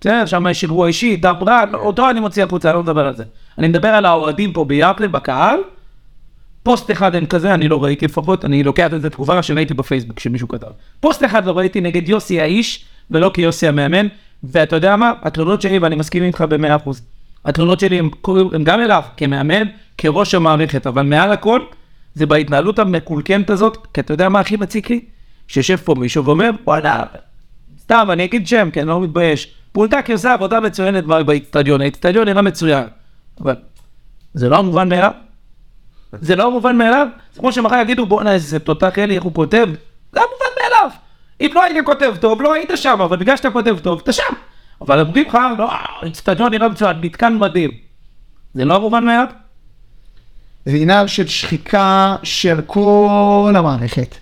בסדר, שם יש אירוע אישי, דברה, אותו אני מוציא החוצה, אני לא מדבר על זה. אני מדבר על האוהדים פה ביפלה, בקהל. פוסט אחד אין כזה, אני לא ראיתי לפחות, אני לוקח את זה תגובה שראיתי בפייסבוק שמישהו כתב. פוסט אחד לא ראיתי נגד יוסי האיש, ולא כיוסי המאמן, ואתה יודע מה? התלונות שלי, ואני מסכים איתך במאה אחוז. התלונות שלי הם גם אליו, כמאמן, כראש המערכת, אבל מעל הכל, זה בהתנהלות המקולקלת הזאת, כי אתה יודע מה הכי מציק לי? שיושב פה מישהו ואומר, וואלה, סתם, אני אגיד שם, כי אני לא מתבייש. פולטקי עושה עבודה מצוינת באיצטדיון, האיצטדיון נראה מצוין. אבל זה לא המובן מאליו? זה לא המובן מאליו? זה כמו שמחר יגידו בואנה איזה תותח אלי איך הוא כותב? זה המובן מאליו. אם לא היית כותב טוב, לא היית שם, אבל בגלל שאתה כותב טוב, אתה שם. אבל אומרים לך, לא, האיצטדיון נראה מצוין, מתקן מדהים. זה לא המובן מאליו? זה עניין של שחיקה של כל המערכת.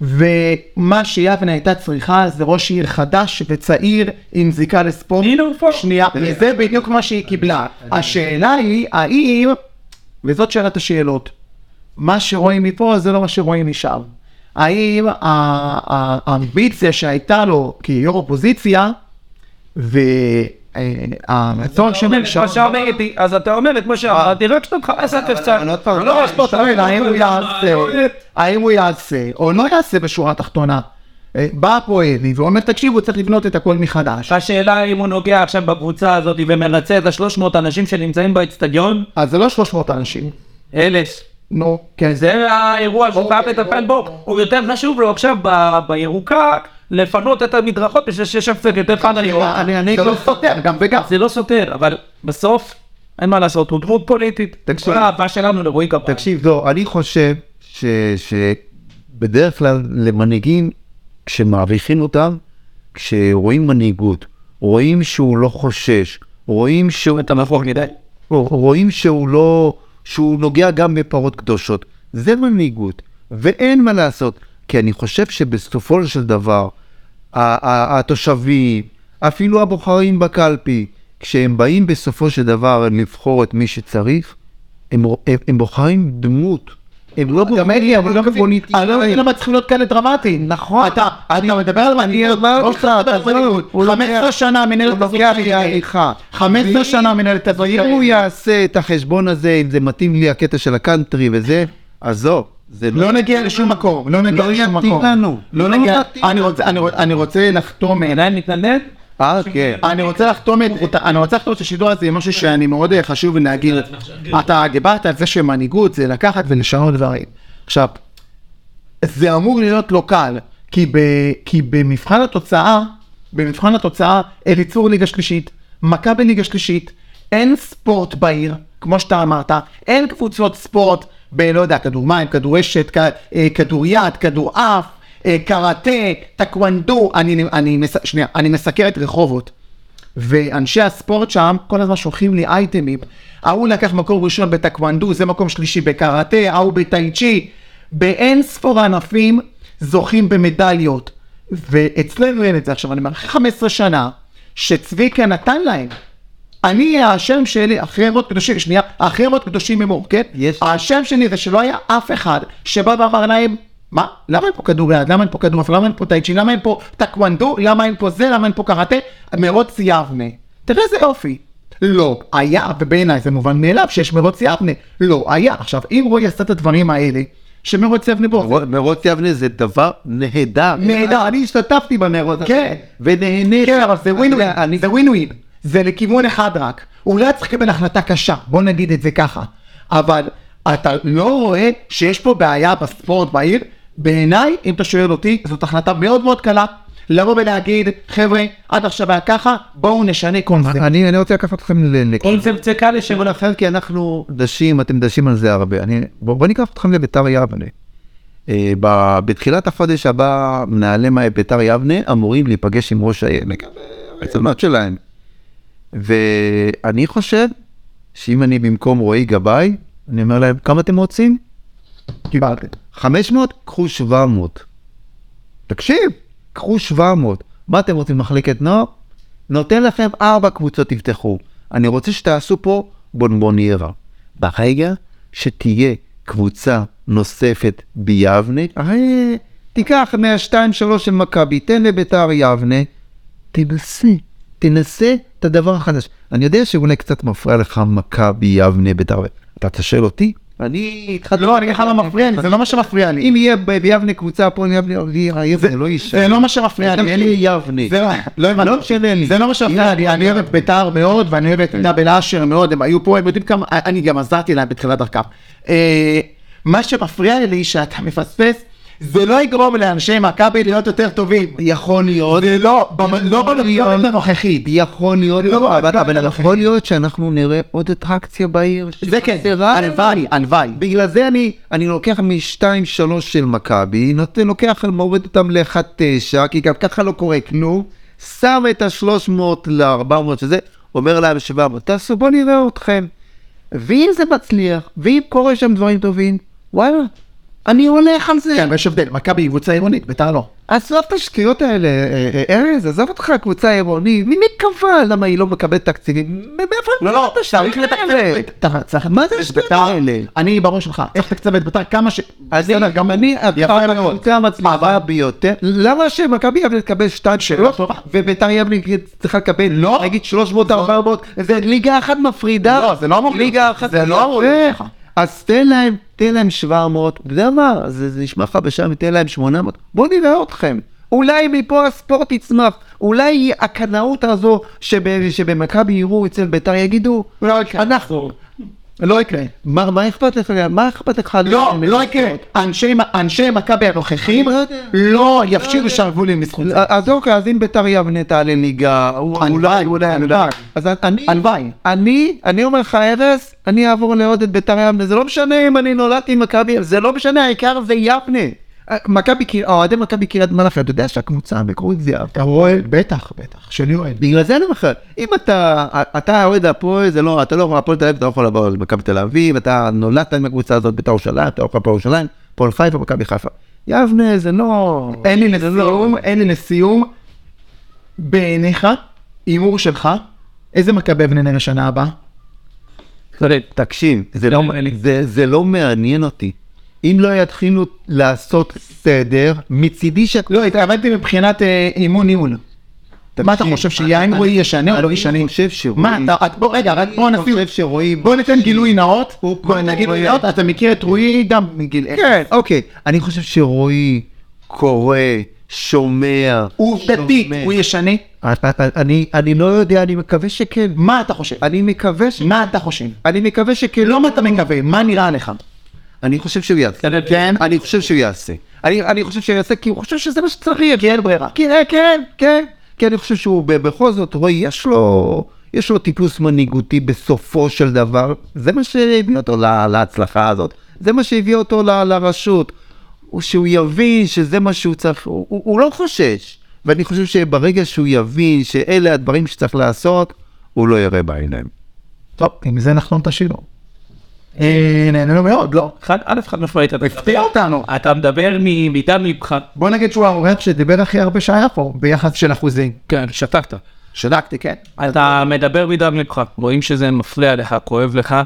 ומה שיבנה הייתה צריכה זה ראש עיר חדש וצעיר עם זיקה לספורט. שנייה, וזה בדיוק מה שהיא קיבלה. השאלה היא, האם, וזאת שאלת השאלות, מה שרואים מפה זה לא מה שרואים משם. האם האמביציה שהייתה לו כיו"ר אופוזיציה, והרצון של מה שאמרתי, אז אתה אומר את מה שאמרתי, רק שאתה מחפש את הפסק. לא, שואל, האם הוא יעשה, או לא יעשה בשורה התחתונה. אה, בא פה אלי ואומר, תקשיבו, צריך לבנות את הכל מחדש. השאלה אם הוא נוגע עכשיו בקבוצה הזאת ומרצה את השלוש מאות אנשים שנמצאים באצטדיון, אז זה לא 300 אנשים. אלף. נו, כן, זה... האירוע שהוא חייב לטפל בו, הוא יותר חשוב לו עכשיו בירוקה לפנות את המדרכות בשביל שיש שם קצת יותר חד לירוק. אני אני לא סותר, גם וגם. זה לא סותר, אבל בסוף אין מה לעשות, הוא דמות פוליטית. תקשיב. האהבה שלנו לרועי כפיים. תקשיב, לא, אני חושב שבדרך כלל למנהיגים, כשמעריכים אותם, כשרואים מנהיגות, רואים שהוא לא חושש, רואים שהוא, אתה מפוח מדי. רואים שהוא לא, שהוא נוגע גם בפרות קדושות. זה מנהיגות, ואין מה לעשות, כי אני חושב שבסופו של דבר, התושבים, אפילו הבוחרים בקלפי, כשהם באים בסופו של דבר לבחור את מי שצריך, הם, הם, הם בוחרים דמות. הם לא גם אלי, אבל מבין, פוליטיקאים. אני לא מבין למה צריכים להיות כאלה דרמטיים. נכון. אתה אתה מדבר על מנהיגות, לא שאתה מדבר על מנהיגות. 15 שנה מנהלת הליכה. 15 שנה מנהלת הזאת. אם הוא יעשה את החשבון הזה, אם זה מתאים לי הקטע של הקאנטרי וזה, עזוב, זה לא נגיע לשום מקום, לא נגיע לא לשום יתאים מקום. לנו. לא לא נגיע, אני רוצה- אני רוצה- אני רוצה לחתום, עדיין מתנדנד? אה, כן. אני רוצה לחתום את, את- אני רוצה לחתום את השידור הזה עם משהו שאני מאוד אה, חשוב להגיד. אתה דיברת על זה שמנהיגות זה לקחת ולשנות דברים. עכשיו, זה אמור להיות לא קל, כי, ב, כי במבחן התוצאה, במבחן התוצאה, אליצור ליגה שלישית, מכבי ליגה שלישית, אין ספורט בעיר, כמו שאתה אמרת, אין קבוצות ספורט בלא יודע, כדור מים, כדור אשת, כ- אה, כדור יד, כדור אף, אה, קראטה, טקוונדו, אני, אני, שנייה, אני מסקר את רחובות. ואנשי הספורט שם כל הזמן שולחים לי אייטמים. ההוא לקח מקום ראשון בטקוונדו, זה מקום שלישי בקראטה, ההוא בטאי צ'י. באין ספור ענפים זוכים במדליות. ואצלנו אין את זה עכשיו, אני אחרי 15 שנה, שצביקה נתן להם. אני, השם שלי, אחרי ימות קדושים, שנייה, אחרי ימות קדושים אמור, כן? יש- השם שלי זה שלא היה אף אחד שבא ואמר להם, מה? למה אין פה כדוריד? למה אין פה כדורעף? למה אין פה טייצ'י? למה אין פה טקוונדו? למה אין פה זה? למה אין פה קראטה? מרוץ יבנה. תראה איזה יופי. לא היה, ובעיניי זה מובן מאליו שיש מרוץ יבנה. לא היה. עכשיו, אם רועי עשה את הדברים האלה, שמרוץ יבנה בו, מרו- מרוץ יבנה זה דבר נהדר. נהדר, אני השתתפתי במרוץ. כן. ונהניתי. כן, אבל זה ווין ווין, אני- זה ווין ווין, זה לכיוון אחד רק. אולי צריך לקבל החלטה קשה, בוא נגיד את זה ככה. אבל אתה לא רואה שיש פה בעיה בספורט בעיר? בעיניי, אם אתה שואל אותי, זאת החלטה מאוד מאוד קלה. לבוא ולהגיד, חבר'ה, עד עכשיו היה ככה, בואו נשנה קונספט. אני אני רוצה לקחת אתכם ל- קונספט קל לשם לכיוון אחר, כי אנחנו דשים, אתם דשים על זה הרבה. אני, בוא, בוא ניקח אתכם לביתר יבנה. אה, ב- בתחילת החודש הבא, מנהלי מה- ביתר יבנה אמורים להיפגש עם ראש העיר, לגבי הרצונות שלהם. ואני חושב שאם אני במקום רועי גבאי, אני אומר להם, כמה אתם רוצים? קיבלתם. 500? קחו 700. תקשיב, קחו 700. מה אתם רוצים, מחלקת נוער? נותן לכם ארבע קבוצות תפתחו. אני רוצה שתעשו פה בונבוניירה. ברגע שתהיה קבוצה נוספת ביבנה, הרי תיקח מהשתיים שלוש של מכבי, תן לביתר יבנה, תנסה, תנסה את הדבר החדש. אני יודע שאולי קצת מפריע לך מכבי יבנה ביתר, אתה שואל אותי? אני התחלתי... לא, אני אגיד לך מה מפריע לי, זה לא מה שמפריע לי. אם יהיה ביבנה קבוצה פה, יבנה, יבנה לא יישאר. זה לא מה שמפריע לי, אין לי... יבנה. זה לא- לא הבנתי. לא משנה לי. זה לא מה שמפריע לי, אני אוהב את בית"ר מאוד, ואני אוהב את דאבל אשר מאוד, הם היו פה, הם יודעים כמה, אני גם עזרתי להם בתחילת דרכם. אה, מה שמפריע לי שאתה מפספס, זה לא יגרום לאנשי מכבי להיות יותר טובים. יכול להיות. זה לא, לא במתכונת הנוכחית. יכול להיות, לא, אבל לא, אבל לא, יכול להיות שאנחנו נראה עוד אטרקציה בעיר. זה כן. הלוואי, הלוואי. בגלל זה אני, אני לוקח משתיים שלוש של מכבי, לוקח, מוריד אותם לאחד תשע, כי גם ככה לא קורה כלום, שם את השלוש מאות לארבע מאות שזה, אומר להם שבע מאות, תעשו, בואו נראה אתכם. ואם זה מצליח, ואם קורה שם דברים טובים, וואלה, אני הולך על זה. כן, יש הבדל, מכבי היא קבוצה עירונית, בית"ר לא. עזוב את השטויות האלה, אה, אה, ארז, עזוב אותך קבוצה עירונית, מי קבע למה היא לא מקבלת תקציבים? מאיפה לא, לא, צריך? לתקצב. מה זה השטויות בית"ר. האלה? אני בראש שלך, צריך לתקצב את בית"ר כמה ש... בסדר, גם אני, יפה מאוד. הקבוצה המצליחה ביותר, למה שמכבי יבנה תקבל שתיים שלוש, טובה. וביתר יבנה צריכה לקבל, לא. נגיד 300 400, זה ליגה אחת מפרידה, לא, זה לא אמור להיות. ליגה אחת, זה לא אמור להיות. אז תן להם, תן להם 700, אתה יודע מה, זה זה נשמע לך בשם, תן להם 800, בואו נראה אתכם. אולי מפה הספורט יצמח, אולי הקנאות הזו שב- שבמכבי יראו אצל ביתר יגידו, לא. אנחנו, לא יקרה. מה מה אכפת לך, מה אכפת לך? לא, לא יקרה. אנשי- אנשי מכבי הנוכחים לא. לא יפשילו שרוולים בזכות זה. אז אוקיי, אז אם ביתר יבנה תעלה ליגה, הלוואי, הלוואי. אז אני. אני, אני אומר לך ארז, אני אעבור לעוד את ביתר יבנה, זה לא משנה אם אני נולדתי עם מכבי, זה לא משנה, העיקר זה יבנה. מכבי קריית, אוהדי מכבי קריית מלאכי, אתה יודע שהקבוצה המקורית זה. אתה רואה? בטח, בטח, שלי אוהד. בגלל זה אני אומר אם אתה, אתה אוהד הפועל, זה לא, אתה לא יכול, הפועל תל אביב, אתה לא יכול לבוא למכבי תל אביב, אתה נולדת עם הקבוצה הזאת ביתר ירושלים, אתה יכול הפועל ירושלים, הפועל חיפה, מכבי חיפה. יבנה זה לא... אין לי לסיום, אין לי לסיום. בעיניך, הימור שלך, איזה מכבי אבני נראה שנה הבאה? תקשיב, זה לא לא, מעניין זה לא מעניין אותי. אם לא יתחילו לעשות סדר, מצידי ש... לא, התכוונתי מבחינת אה, אימון ניהול. מה אתה חושב, שיין רועי ישנה או לא ישנה? אני חושב שרועי... מה, בוא, רגע, רק בוא אני נשים, חושב שרועי... בוא ניתן גילוי נאות, הוא- בוא נגיד גילוי נאות, אתה מכיר את רועי גם מגיל. כן, אוקיי. אני חושב שרועי קורא, שומע. עובדתית, שומע. הוא ישנה? אני, אני לא יודע, אני מקווה שכן. מה אתה חושב? אני מקווה ש... מה אתה חושב? אני מקווה שכן. לא מה אתה מקווה, מה נראה לך? אני חושב שהוא יעשה. כן? אני חושב שהוא יעשה. אני, אני חושב שהוא יעשה כי הוא חושב שזה מה שצריך. כי אין ברירה. כן, כן, כן. כי אני חושב שהוא בכל זאת, רועי, יש לו, יש לו טיפוס מנהיגותי בסופו של דבר. זה מה שהביא אותו לה, להצלחה הזאת. זה מה שהביא אותו ל, לרשות. הוא שהוא יבין שזה מה שהוא צריך, הוא, הוא, הוא לא חושש. ואני חושב שברגע שהוא יבין שאלה הדברים שצריך לעשות, הוא לא יראה בעיניים. טוב, עם זה נחלון את השיר. אה, נהנינו מאוד, לא? חד, א', חד משמעית, אתה הפתיע אותנו. אתה מדבר מדם ליבך. בוא נגיד שהוא האורח שדיבר הכי הרבה שהיה פה, ביחס של אחוזים. כן, שתקת. שדקתי, כן. אתה מדבר מדם ליבך, רואים שזה מפריע לך, כואב לך,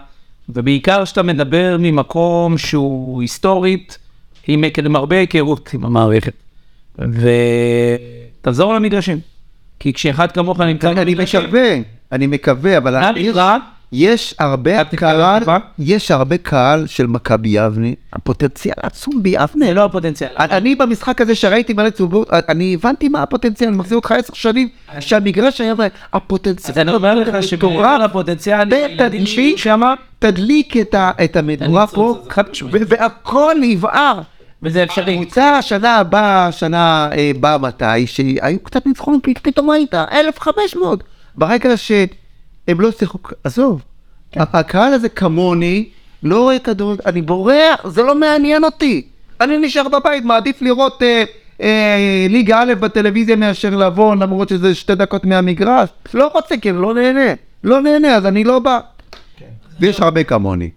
ובעיקר שאתה מדבר ממקום שהוא היסטורית, עם, עם הרבה היכרות עם המערכת. ותחזור למגרשים. כי כשאחד כמוך נמצא אני מקווה, אני מקווה, אבל היה יש- הרבה קהל? יש הרבה קהל של מכבי יבנה, הפוטנציאל עצום ביבנה. זה לא הפוטנציאל. אני במשחק הזה שראיתי מלא צהובות, אני הבנתי מה הפוטנציאל, אני מחזיר אותך עשר שנים, שהמגרש היה הפוטנציאל. אז אני אומר לך הילדים שלי שמה, תדליק את המדורה פה, והכל יבער. וזה אפשרי. הקבוצה השנה הבאה, שנה אה, באה מתי, שהיו קצת ניצחונות, פתאום ראית, 1,500. ברגע שהם לא שיחקו, עזוב, הקהל הזה כמוני, לא רואה כדורגל, אני בורח, זה לא מעניין אותי. אני נשאר בבית, מעדיף לראות אה, אה, ליגה א' בטלוויזיה מאשר לבוא, למרות שזה שתי דקות מהמגרש. לא רוצה, כי אני לא נהנה. לא נהנה, אז אני לא בא. ויש הרבה כמוני.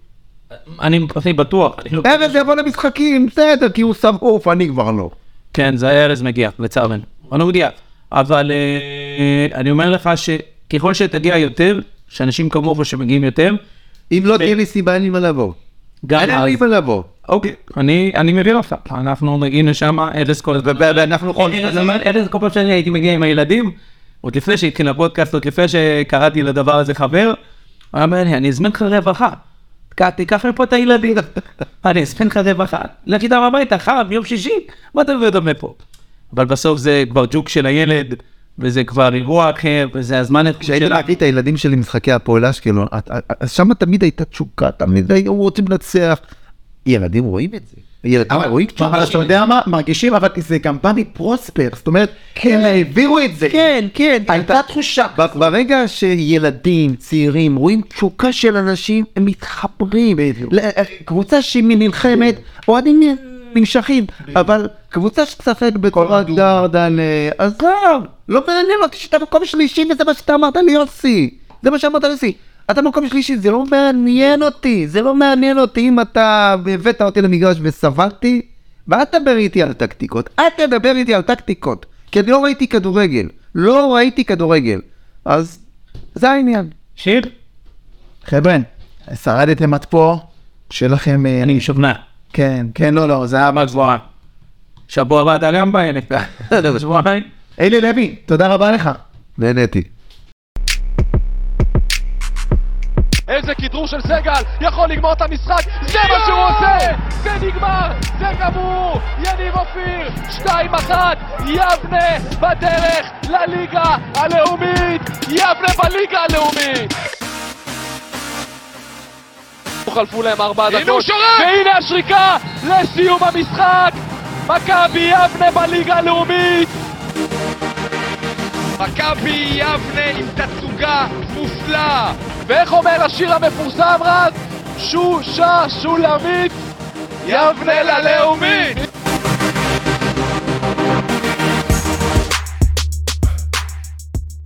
אני אני בטוח. לא- ארז יבוא למשחקים, בסדר, כי הוא שרוף, אני כבר לא. כן, זה ארז מגיע, לצערנו. אני מגיע. אבל אה, אני אומר לך שככל שתגיע יותר, שאנשים כמוך שמגיעים יותר, אם לא תהיה לי סיבה, אין לי מה לבוא. גם אין. לי מה לבוא. אוקיי, אני מבין אותך. אנחנו מגיעים לשם, ארז כל הזמן. ואנחנו יכול... ארז כל פעם שאני הייתי מגיע עם הילדים, עוד לפני שהתחיל הפודקאסט, עוד לפני שקראתי לדבר הזה חבר, הוא אומר לי, אני אזמין לך רווחה. תיקח מפה את הילדים. <laughs> אני אזמין לך רווחה. לך איתם הביתה, חם, יום שישי, מה אתה מביא אותם מפה? אבל בסוף זה כבר ג'וק של הילד, וזה כבר אירוע אחר, וזה הזמן כשהייתי שלה. להביא את הילדים שלי למשחקי הפועל אשקלון, אז שם תמיד הייתה תשוקה, תמיד היו רוצים לנצח. ילדים רואים את זה. ילדים אבל רואים אבל אתה יודע מה, מרגישים, אבל זה גם בא מפרוספר, זאת אומרת, הם העבירו את זה. כן, כן. הייתה תחושה. ברגע שילדים, צעירים, רואים תשוקה של אנשים, הם מתחברים. קבוצה שהיא נלחמת, אוהדים נמשכים, אבל קבוצה שתשחק בצורה. דרדן, עזוב, לא מעניין אותי שאתה מקום שלישי וזה מה שאתה אמרת לי יוסי. זה מה שאמרת לי יוסי. אתה מקום שלישי, זה לא מעניין אותי, זה לא מעניין אותי אם אתה הבאת אותי למגרש וסבלתי, ואל תדבר איתי על טקטיקות, אל תדבר איתי על טקטיקות, כי אני לא ראיתי כדורגל, לא ראיתי כדורגל, אז זה העניין. שיר? חבר'ה, שרדתם עד פה, שיהיה לכם... אה, אני משוכנע. כן, כן, לא, לא, זה היה... מה גבוהה. שבוע הבא אתה גם באלף. שבועיים. אלי לוי, תודה רבה לך. נהניתי. איזה כדרור של סגל, יכול לגמור את המשחק, זה מה שהוא עושה! זה נגמר, זה גמור! יניב אופיר, 2-1, יבנה בדרך לליגה הלאומית! יבנה בליגה הלאומית! חלפו להם ארבע דקות, והנה השריקה לסיום המשחק! מכבי יבנה בליגה הלאומית! מכבי יבנה עם תצוגה מופלאה! ואיך אומר השיר המפורסם רז? שושה שולמית, יבנה ללאומית!